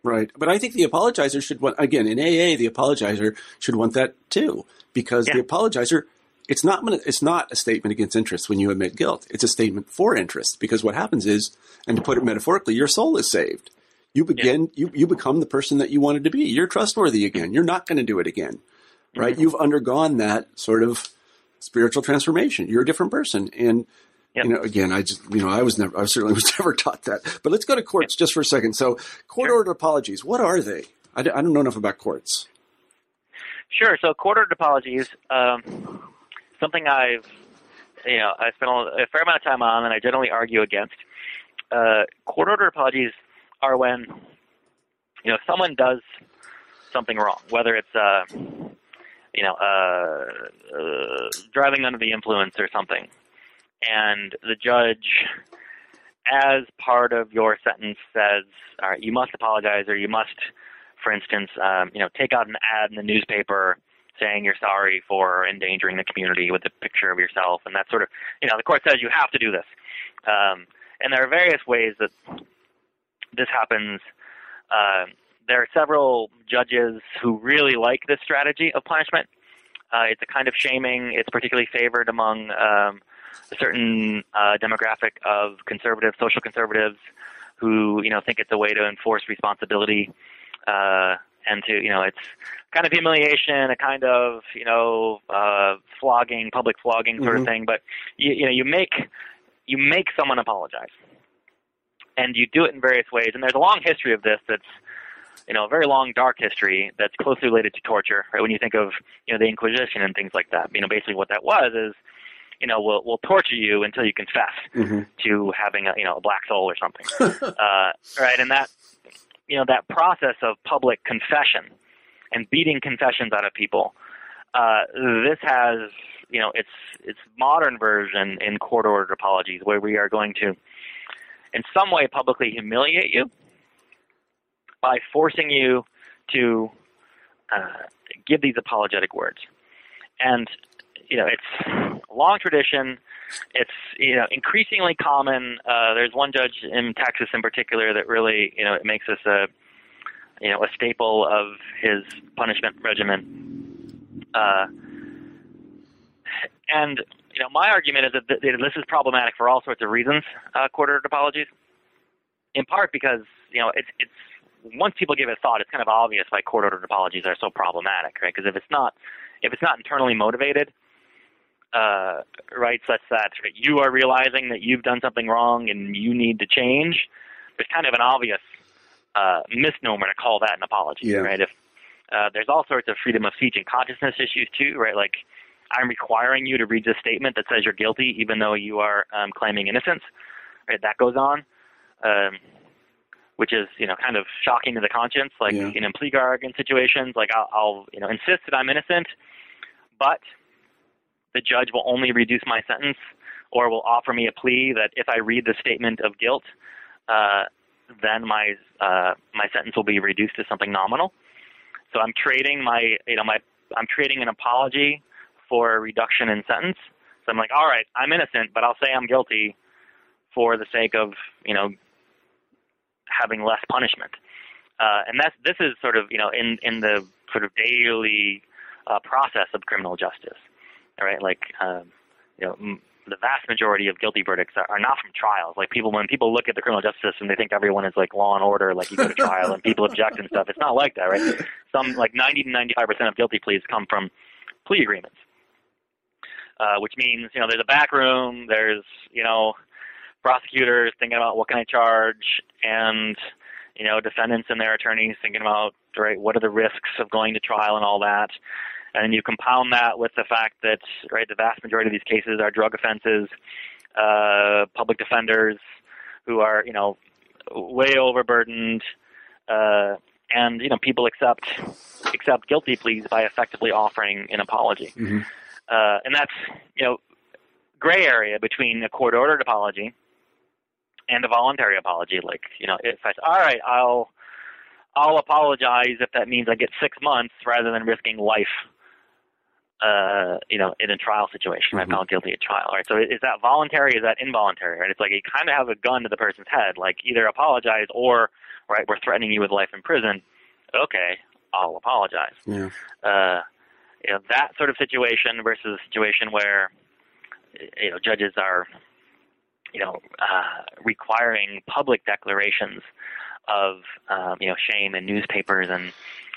Right. But I think the apologizer should want, again, in AA, the apologizer should want that too, because yeah. the apologizer, it's not, it's not a statement against interest when you admit guilt. It's a statement for interest because what happens is, and to put it metaphorically, your soul is saved. You begin, yeah. you, you become the person that you wanted to be. You're trustworthy again. You're not going to do it again. Right. Mm-hmm. You've undergone that sort of spiritual transformation. You're a different person. And Yep. You know, again, I just, you know, I was never, I certainly was never taught that. But let's go to courts yep. just for a second. So, court sure. ordered apologies, what are they? I, I don't know enough about courts. Sure. So, court ordered apologies, um, something I've, you know, I spent a fair amount of time on, and I generally argue against. Uh, court ordered apologies are when, you know, someone does something wrong, whether it's, uh, you know, uh, uh, driving under the influence or something and the judge, as part of your sentence, says, "All right, you must apologize, or you must, for instance, um, you know, take out an ad in the newspaper." saying you're sorry for endangering the community with a picture of yourself. And that sort of you know the court says you have to do this. Um, and there are various ways that this happens. Uh, there are several judges who really like this strategy of punishment. Uh, it's a kind of shaming. It's particularly favored among um, a certain uh, demographic of conservative, social conservatives, who you know think it's a way to enforce responsibility, uh, and to you know it's kind of humiliation, a kind of you know uh, flogging, public flogging sort mm-hmm. of thing. But you, you know you make you make someone apologize, and you do it in various ways. And there's a long history of this that's you know, a very long dark history that's closely related to torture. Right? When you think of, you know, the Inquisition and things like that, you know, basically what that was is you know, will will torture you until you confess hmm to having a you know a black soul or something, uh, right? And that you know that process of public confession and beating confessions out of people. Uh, this has you know its its modern version in court ordered apologies, where we are going to, in some way, publicly humiliate you by forcing you to uh, give these apologetic words. And you know, it's long tradition. It's you know increasingly common. Uh, there's one judge in Texas in particular that really you know it makes this a you know a staple of his punishment regimen. Uh, and you know my argument is that th- this is problematic for all sorts of reasons. Uh, court-ordered apologies, in part because you know it's it's once people give it thought, it's kind of obvious why court-ordered apologies are so problematic, right? Because if it's not if it's not internally motivated, uh, right, such that you are realizing that you've done something wrong and you need to change, it's kind of an obvious uh, misnomer to call that an apology, Yeah. right? If uh, there's all sorts of freedom of speech and consciousness issues too, right? Like I'm requiring you to read this statement that says you're guilty, even though you are um, claiming innocence, right? That goes on. Um, which is you know kind of shocking to the conscience. Like Yeah. in plea bargain situations, like I'll, I'll you know insist that I'm innocent, but the judge will only reduce my sentence or will offer me a plea that if I read the statement of guilt, uh, then my uh, my sentence will be reduced to something nominal. So I'm trading my you know my I'm trading an apology for a reduction in sentence. So I'm like, all right, I'm innocent, but I'll say I'm guilty for the sake of you know having less punishment. Uh, and that's this is sort of you know in in the sort of daily uh, process of criminal justice. Right, like um, you know. M- the vast majority of guilty verdicts are, are not from trials. Like people, when people look at the criminal justice system, they think everyone is like law and order, like you go to trial and people object and stuff. It's not like that, right? Some like 90 to 95 percent of guilty pleas come from plea agreements, uh, which means you know there's a back room, there's you know prosecutors thinking about what can I charge, and you know defendants and their attorneys thinking about right what are the risks of going to trial and all that. And you compound that with the fact that right the vast majority of these cases are drug offenses, uh, public defenders who are you know way overburdened, uh, and you know people accept accept guilty pleas by effectively offering an apology, hmm uh, and that's you know gray area between a court ordered apology and a voluntary apology. Like you know if I say, all right, I'll I'll apologize if that means I get six months rather than risking life. Uh, you know, in a trial situation, right? Mhm. Found guilty at trial, right? So is that voluntary? Is that involuntary? Right? It's like you kind of have a gun to the person's head, like either apologize or, right, we're threatening you with life in prison. Okay, I'll apologize. Yeah. Uh, you know, that sort of situation versus a situation where, you know, judges are, you know, uh, requiring public declarations of, um, you know, shame in newspapers and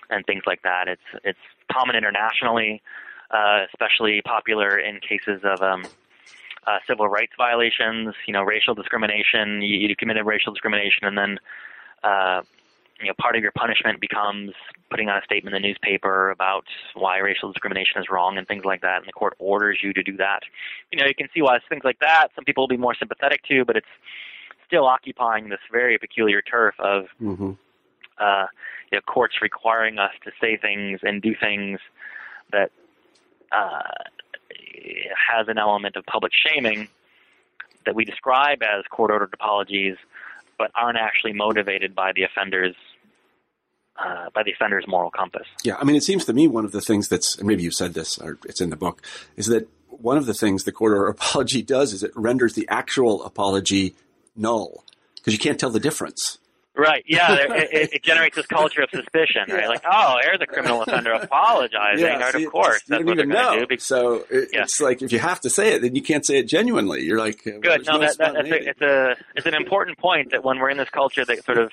and things like that. It's it's common internationally, uh, especially popular in cases of um, uh, civil rights violations. You know, racial discrimination. You, you committed racial discrimination, and then uh, you know part of your punishment becomes putting out a statement in the newspaper about why racial discrimination is wrong and things like that, and the court orders you to do that. You know, you can see why things like that some people will be more sympathetic to, but it's still occupying this very peculiar turf of hmm uh, you know, courts requiring us to say things and do things that has an element of public shaming that we describe as court-ordered apologies, but aren't actually motivated by the offender's uh, by the offender's moral compass. Yeah, I mean, it seems to me one of the things that's, and maybe you said this, or it's in the book, is that one of the things the court order apology does is it renders the actual apology null because you can't tell the difference. Right. Yeah. it, it, it generates this culture of suspicion, right? Like, oh, there's a criminal offender apologizing. right, see, of course, that's what they're going to do. Because, So it, Yeah. it's like if you have to say it, then you can't say it genuinely. You're like, uh, Good. there's No, that, that, that's a, it's a it's an important point that when we're in this culture that sort of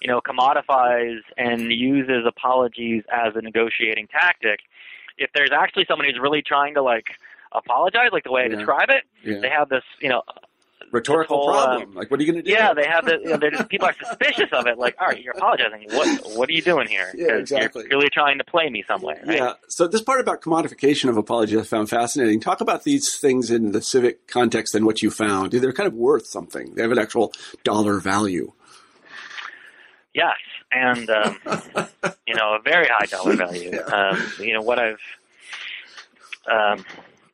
you know commodifies and uses apologies as a negotiating tactic, if there's actually someone who's really trying to like apologize, like the way I Yeah. describe it, yeah. they have this you know rhetorical whole, uh, problem. like, what are you going to do? Yeah, they have the. You know, they're- people are suspicious of it. Like, all right, you're apologizing. What What are you doing here? Yeah, exactly. You're clearly trying to play me somewhere. Right? Yeah. So this part about commodification of apology I found fascinating. Talk about these things in the civic context and what you found. They're kind of worth something. They have an actual dollar value. Yes, and um, you know a very high dollar value. Yeah. Um, you know what I've, um,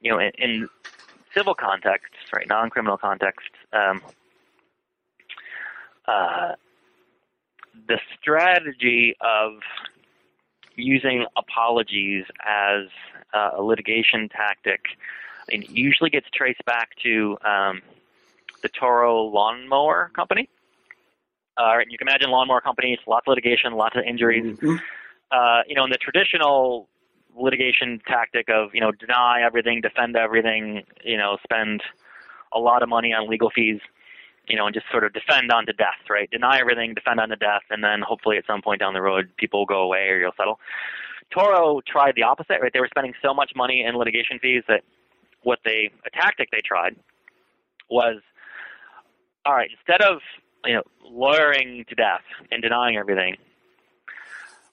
you know, in, in civil context, right, non-criminal context, um, uh, the strategy of using apologies as uh, a litigation tactic I mean, it usually gets traced back to um, the Toro Lawnmower Company. Uh, you can imagine lawnmower companies, lots of litigation, lots of injuries. Mhm. Uh, you know, in the traditional litigation tactic of you know deny everything, defend everything, you know, spend a lot of money on legal fees, you know, and just sort of defend on to death, right? Deny everything, defend on to death, and then hopefully at some point down the road people will go away or you'll settle. Toro tried the opposite, right? They were spending so much money in litigation fees that what they a tactic they tried was all right, instead of you know lawyering to death and denying everything,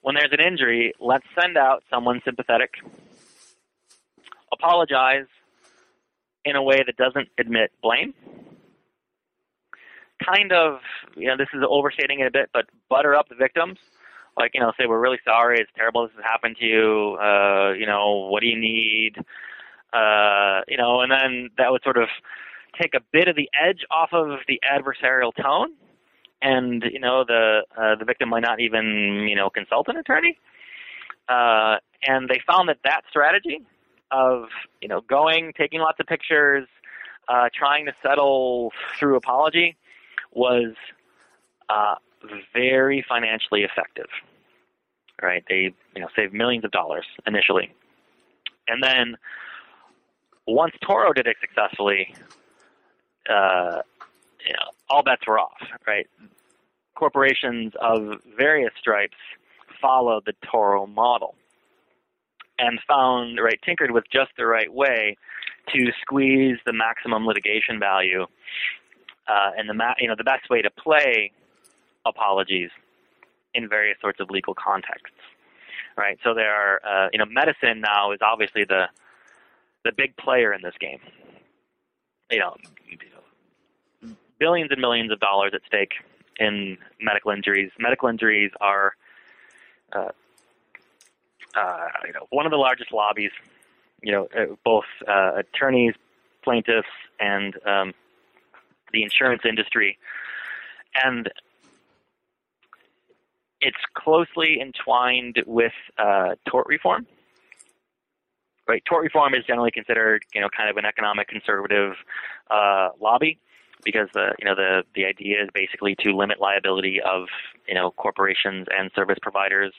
when there's an injury, let's send out someone sympathetic, apologize in a way that doesn't admit blame. Kind of, you know, this is overstating it a bit, but butter up the victims. Like, you know, say, we're really sorry, it's terrible this has happened to you, uh, you know, what do you need? Uh, you know, and then that would sort of take a bit of the edge off of the adversarial tone and you know the uh, the victim might not even you know consult an attorney. Uh, and they found that that strategy of you know going, taking lots of pictures, uh, trying to settle through apology was uh, very financially effective. Right? They you know saved millions of dollars initially, and then once Toro did it successfully, uh, you know, all bets were off, right? Corporations of various stripes followed the Toro model and found, right, tinkered with just the right way to squeeze the maximum litigation value uh, and the ma- you know the best way to play apologies in various sorts of legal contexts, right? So there are, uh, you know, medicine now is obviously the the big player in this game. You know, billions and millions of dollars at stake in medical injuries. Medical injuries are, uh, uh, you know, one of the largest lobbies. You know, uh, both uh, attorneys, plaintiffs, and um, the insurance industry, and it's closely entwined with uh, tort reform. Right, tort reform is generally considered, you know, kind of an economic conservative uh, lobby because the you know the the idea is basically to limit liability of you know corporations and service providers,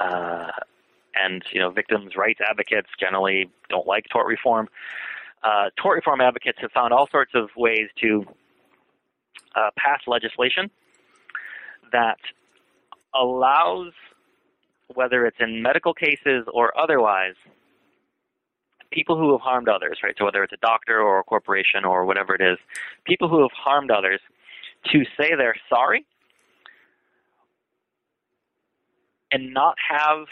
uh, and you know victims' rights advocates generally don't like tort reform. Uh, tort reform advocates have found all sorts of ways to uh, pass legislation that allows, whether it's in medical cases or otherwise, people who have harmed others, right? So whether it's a doctor or a corporation or whatever it is, people who have harmed others to say they're sorry and not have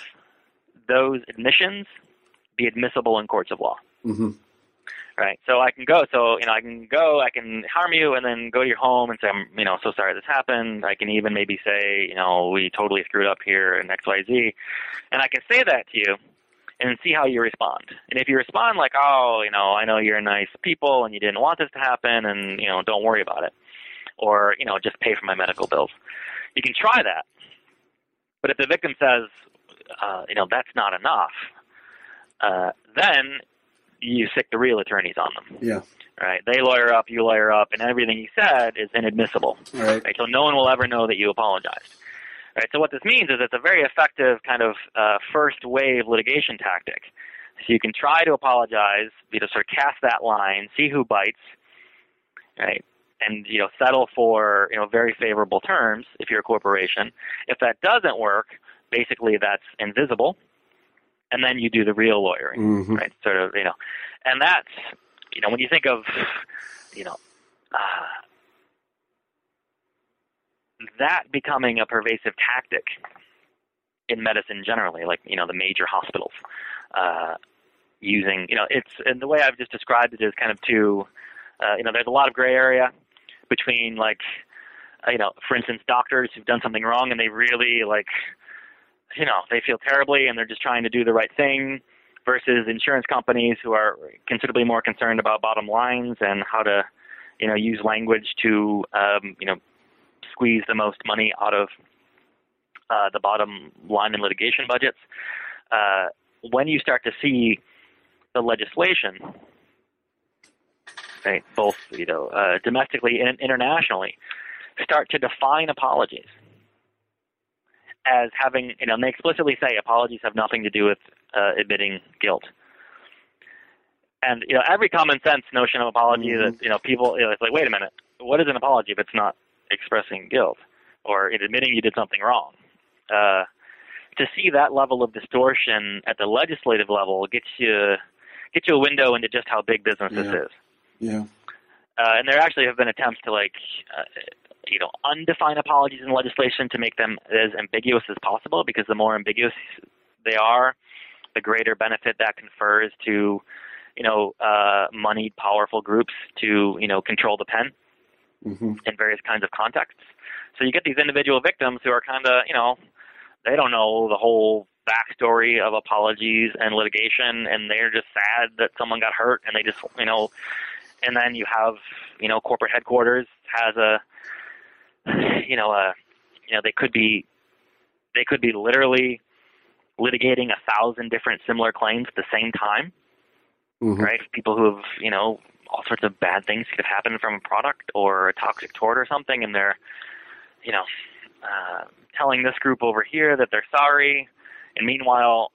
those admissions be admissible in courts of law. hmm Right. So I can go. So you know, I can go. I can harm you, and then go to your home and say, I'm, you know, so sorry this happened. I can even maybe say, you know, we totally screwed up here in X, Y, Z, and I can say that to you, and see how you respond. And if you respond like, oh, you know, I know you're nice people, and you didn't want this to happen, and you know, don't worry about it, or you know, just pay for my medical bills. You can try that. But if the victim says, uh, you know, that's not enough, uh, then you stick the real attorneys on them. Yeah. Right? They lawyer up, you lawyer up, and everything you said is inadmissible. Right. Right? So no one will ever know that you apologized. Right? So what this means is it's a very effective kind of uh, first wave litigation tactic. So you can try to apologize, you know, sort of cast that line, see who bites, right? And you know, settle for you know very favorable terms if you're a corporation. If that doesn't work, basically that's invisible, and then you do the real lawyering Mhm. right? Sort of, you know, and that's, you know, when you think of, you know, uh, that becoming a pervasive tactic in medicine generally, like you know the major hospitals uh, using you know it's and the way I've just described it is kind of to uh, you know there's a lot of gray area between like uh, you know for instance doctors who've done something wrong and they really like you know they feel terribly and they're just trying to do the right thing versus insurance companies who are considerably more concerned about bottom lines and how to you know use language to um, you know squeeze the most money out of uh, the bottom line in litigation budgets. Uh, when you start to see the legislation, right, both you know uh, domestically and internationally, start to define apologies as having, you know, they explicitly say apologies have nothing to do with uh, admitting guilt. And you know, every common sense notion of apology mm-hmm. that you know people, you know, it's like, wait a minute, what is an apology if it's not expressing guilt or admitting you did something wrong? Uh, to see that level of distortion at the legislative level gets you gets you a window into just how big business yeah. this is. Yeah. Uh, and there actually have been attempts to like, uh, you know, undefine apologies in legislation to make them as ambiguous as possible because the more ambiguous they are, the greater benefit that confers to, you know, uh, moneyed, powerful groups to, you know, control the pen mm-hmm. in various kinds of contexts. So you get these individual victims who are kind of, you know, they don't know the whole backstory of apologies and litigation, and they're just sad that someone got hurt, and they just, you know, and then you have, you know, corporate headquarters has a, you know, a, you know, they could be, they could be literally litigating a thousand different similar claims at the same time, mm-hmm. right? People who have, you know, all sorts of bad things could have happened from a product or a toxic tort or something, and they're, you know, uh, telling this group over here that they're sorry, and meanwhile,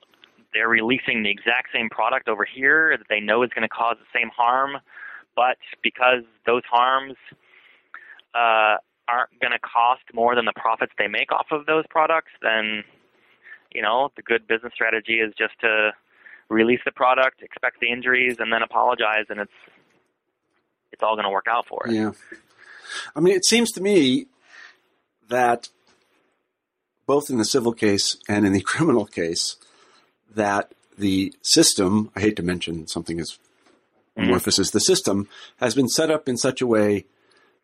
they're releasing the exact same product over here that they know is going to cause the same harm, but because those harms uh, aren't going to cost more than the profits they make off of those products, then you know the good business strategy is just to release the product, expect the injuries, and then apologize, and it's it's all going to work out for it. Yeah, I mean, it seems to me that both in the civil case and in the criminal case, that the system, I hate to mention something as amorphous mm-hmm. the system, has been set up in such a way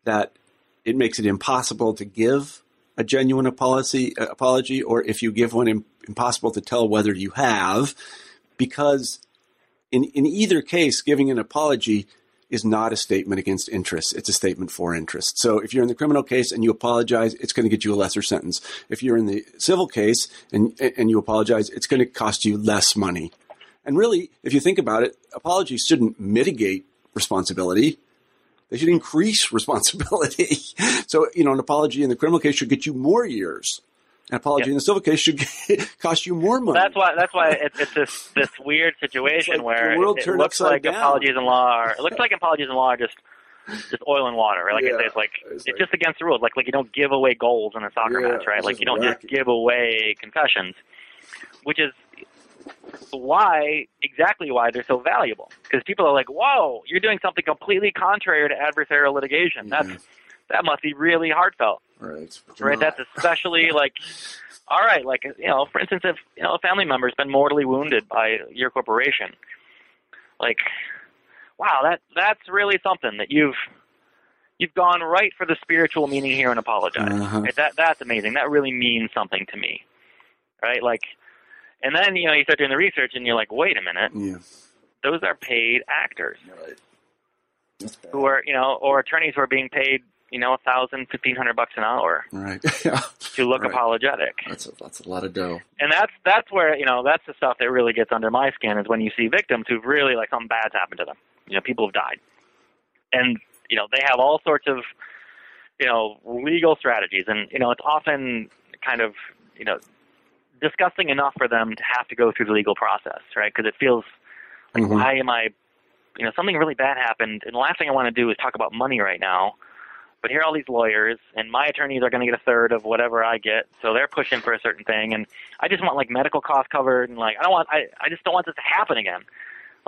that it makes it impossible to give a genuine apology, apology or if you give one, impossible to tell whether you have, because in, in either case, giving an apology is not a statement against interest. It's a statement for interest. So if you're in the criminal case and you apologize, it's going to get you a lesser sentence. If you're in the civil case and, and you apologize, it's going to cost you less money. And really, if you think about it, apologies shouldn't mitigate responsibility. They should increase responsibility. so, you know, an apology in the criminal case should get you more years. An apology yep. in the civil case should cost you more money. That's why. That's why it's, it's this this weird situation like where it, it looks like down. apologies in law. Are, it looks like apologies in law are just just oil and water, right? Like yeah. it's, like it's, like, just against the rules. Like like you don't give away goals in a soccer yeah, match, right? Like you don't just give away confessions, which is why exactly why they're so valuable. Because people are like, "Whoa, you're doing something completely contrary to adversarial litigation." That's that must be really heartfelt. Right. Right. That's especially like, all right, like you know, for instance, if you know a family member's been mortally wounded by your corporation, like, wow, that that's really something that you've you've gone right for the spiritual meaning here and apologize. Uh-huh. Right? That that's amazing. That really means something to me. Right? Like, and then you know you start doing the research and you're like, wait a minute, yeah. those are paid actors. Right. Who are you know, or attorneys who are being paid you know, a thousand, fifteen hundred bucks an hour. Right. yeah. To look right. apologetic. That's a, that's a lot of dough. And that's that's where you know that's the stuff that really gets under my skin is when you see victims who've really like something bad's happened to them. You know, people have died, and you know they have all sorts of you know legal strategies, and you know it's often kind of you know disgusting enough for them to have to go through the legal process, right? Because it feels like mm-hmm. why am I, you know, something really bad happened, and the last thing I want to do is talk about money right now but here are all these lawyers, and my attorneys are going to get a third of whatever I get, so they're pushing for a certain thing, and I just want like medical costs covered, and like I don't want, I, I just don't want this to happen again.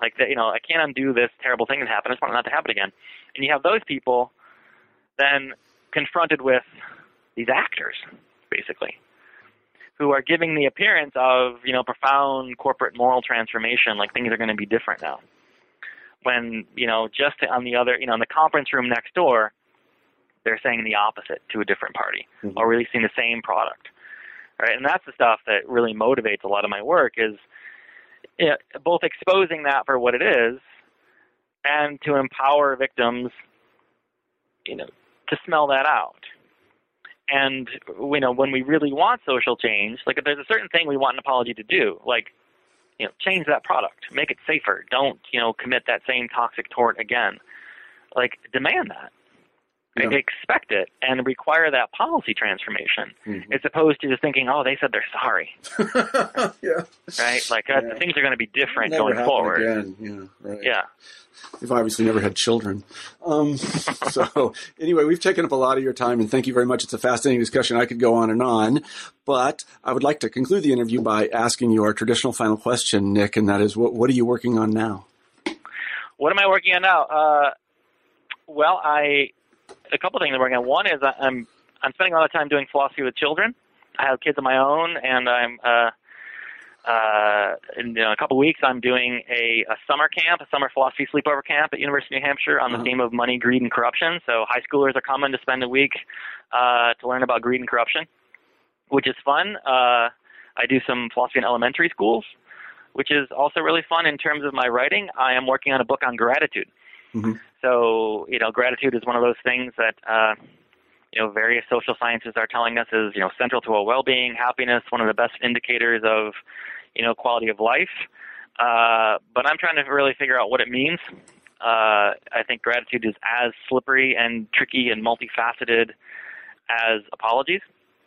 Like that, you know, I can't undo this terrible thing that happened. I just want it not to happen again. And you have those people then confronted with these actors, basically, who are giving the appearance of you know profound corporate moral transformation, like things are going to be different now. When you know just on the other, you know, in the conference room next door, they're saying the opposite to a different party mm-hmm. or releasing the same product, right? And that's the stuff that really motivates a lot of my work is you know, both exposing that for what it is and to empower victims, you know, to smell that out. And you know, when we really want social change, like if there's a certain thing we want an apology to do, like you know, change that product, make it safer. Don't you know, commit that same toxic tort again. Like demand that yeah. expect it and require that policy transformation mm-hmm. as opposed to just thinking, oh, they said they're sorry. yeah. Right? Like uh, things are going to be different going forward. Again. Yeah. Right. Yeah. We've obviously never had children. Um, so anyway, we've taken up a lot of your time and thank you very much. It's a fascinating discussion. I could go on and on, but I would like to conclude the interview by asking you our traditional final question, Nick, and that is what, what are you working on now? What am I working on now? Uh, well, I a couple of things I'm working on. One is I'm I'm spending a lot of time doing philosophy with children. I have kids of my own, and I'm uh, uh, in you know, a couple of weeks I'm doing a, a summer camp, a summer philosophy sleepover camp at University of New Hampshire on the uh-huh. theme of money, greed, and corruption. So high schoolers are coming to spend a week uh, to learn about greed and corruption, which is fun. Uh, I do some philosophy in elementary schools, which is also really fun in terms of my writing. I am working on a book on gratitude. Mm-hmm. So, you know, gratitude is one of those things that, uh, you know, various social sciences are telling us is, you know, central to our well-being, happiness, one of the best indicators of, you know, quality of life. Uh, but I'm trying to really figure out what it means. Uh, I think gratitude is as slippery and tricky and multifaceted as apologies.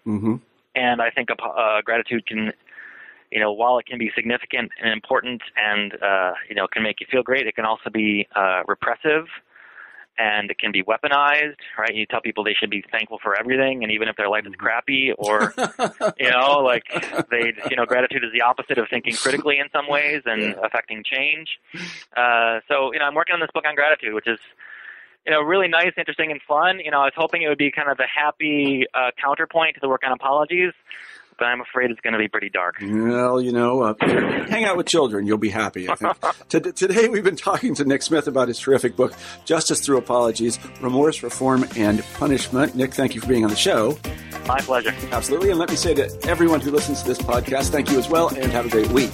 Mm-hmm. And I think uh, gratitude can you know, while it can be significant and important and, uh, you know, can make you feel great, it can also be uh, repressive and it can be weaponized, right? You tell people they should be thankful for everything, and even if their life is crappy, or you know, like they, you know, gratitude is the opposite of thinking critically in some ways and yeah. affecting change. Uh, so, you know, I'm working on this book on gratitude, which is, you know, really nice, interesting, and fun. You know, I was hoping it would be kind of a happy uh, counterpoint to the work on apologies but I'm afraid it's going to be pretty dark. Well, you know, uh, hang out with children. You'll be happy, I think. Today, we've been talking to Nick Smith about his terrific book, Justice Through Apologies Remorse, Reform, and Punishment. Nick, thank you for being on the show. My pleasure. Absolutely. And let me say to everyone who listens to this podcast, thank you as well, and have a great week.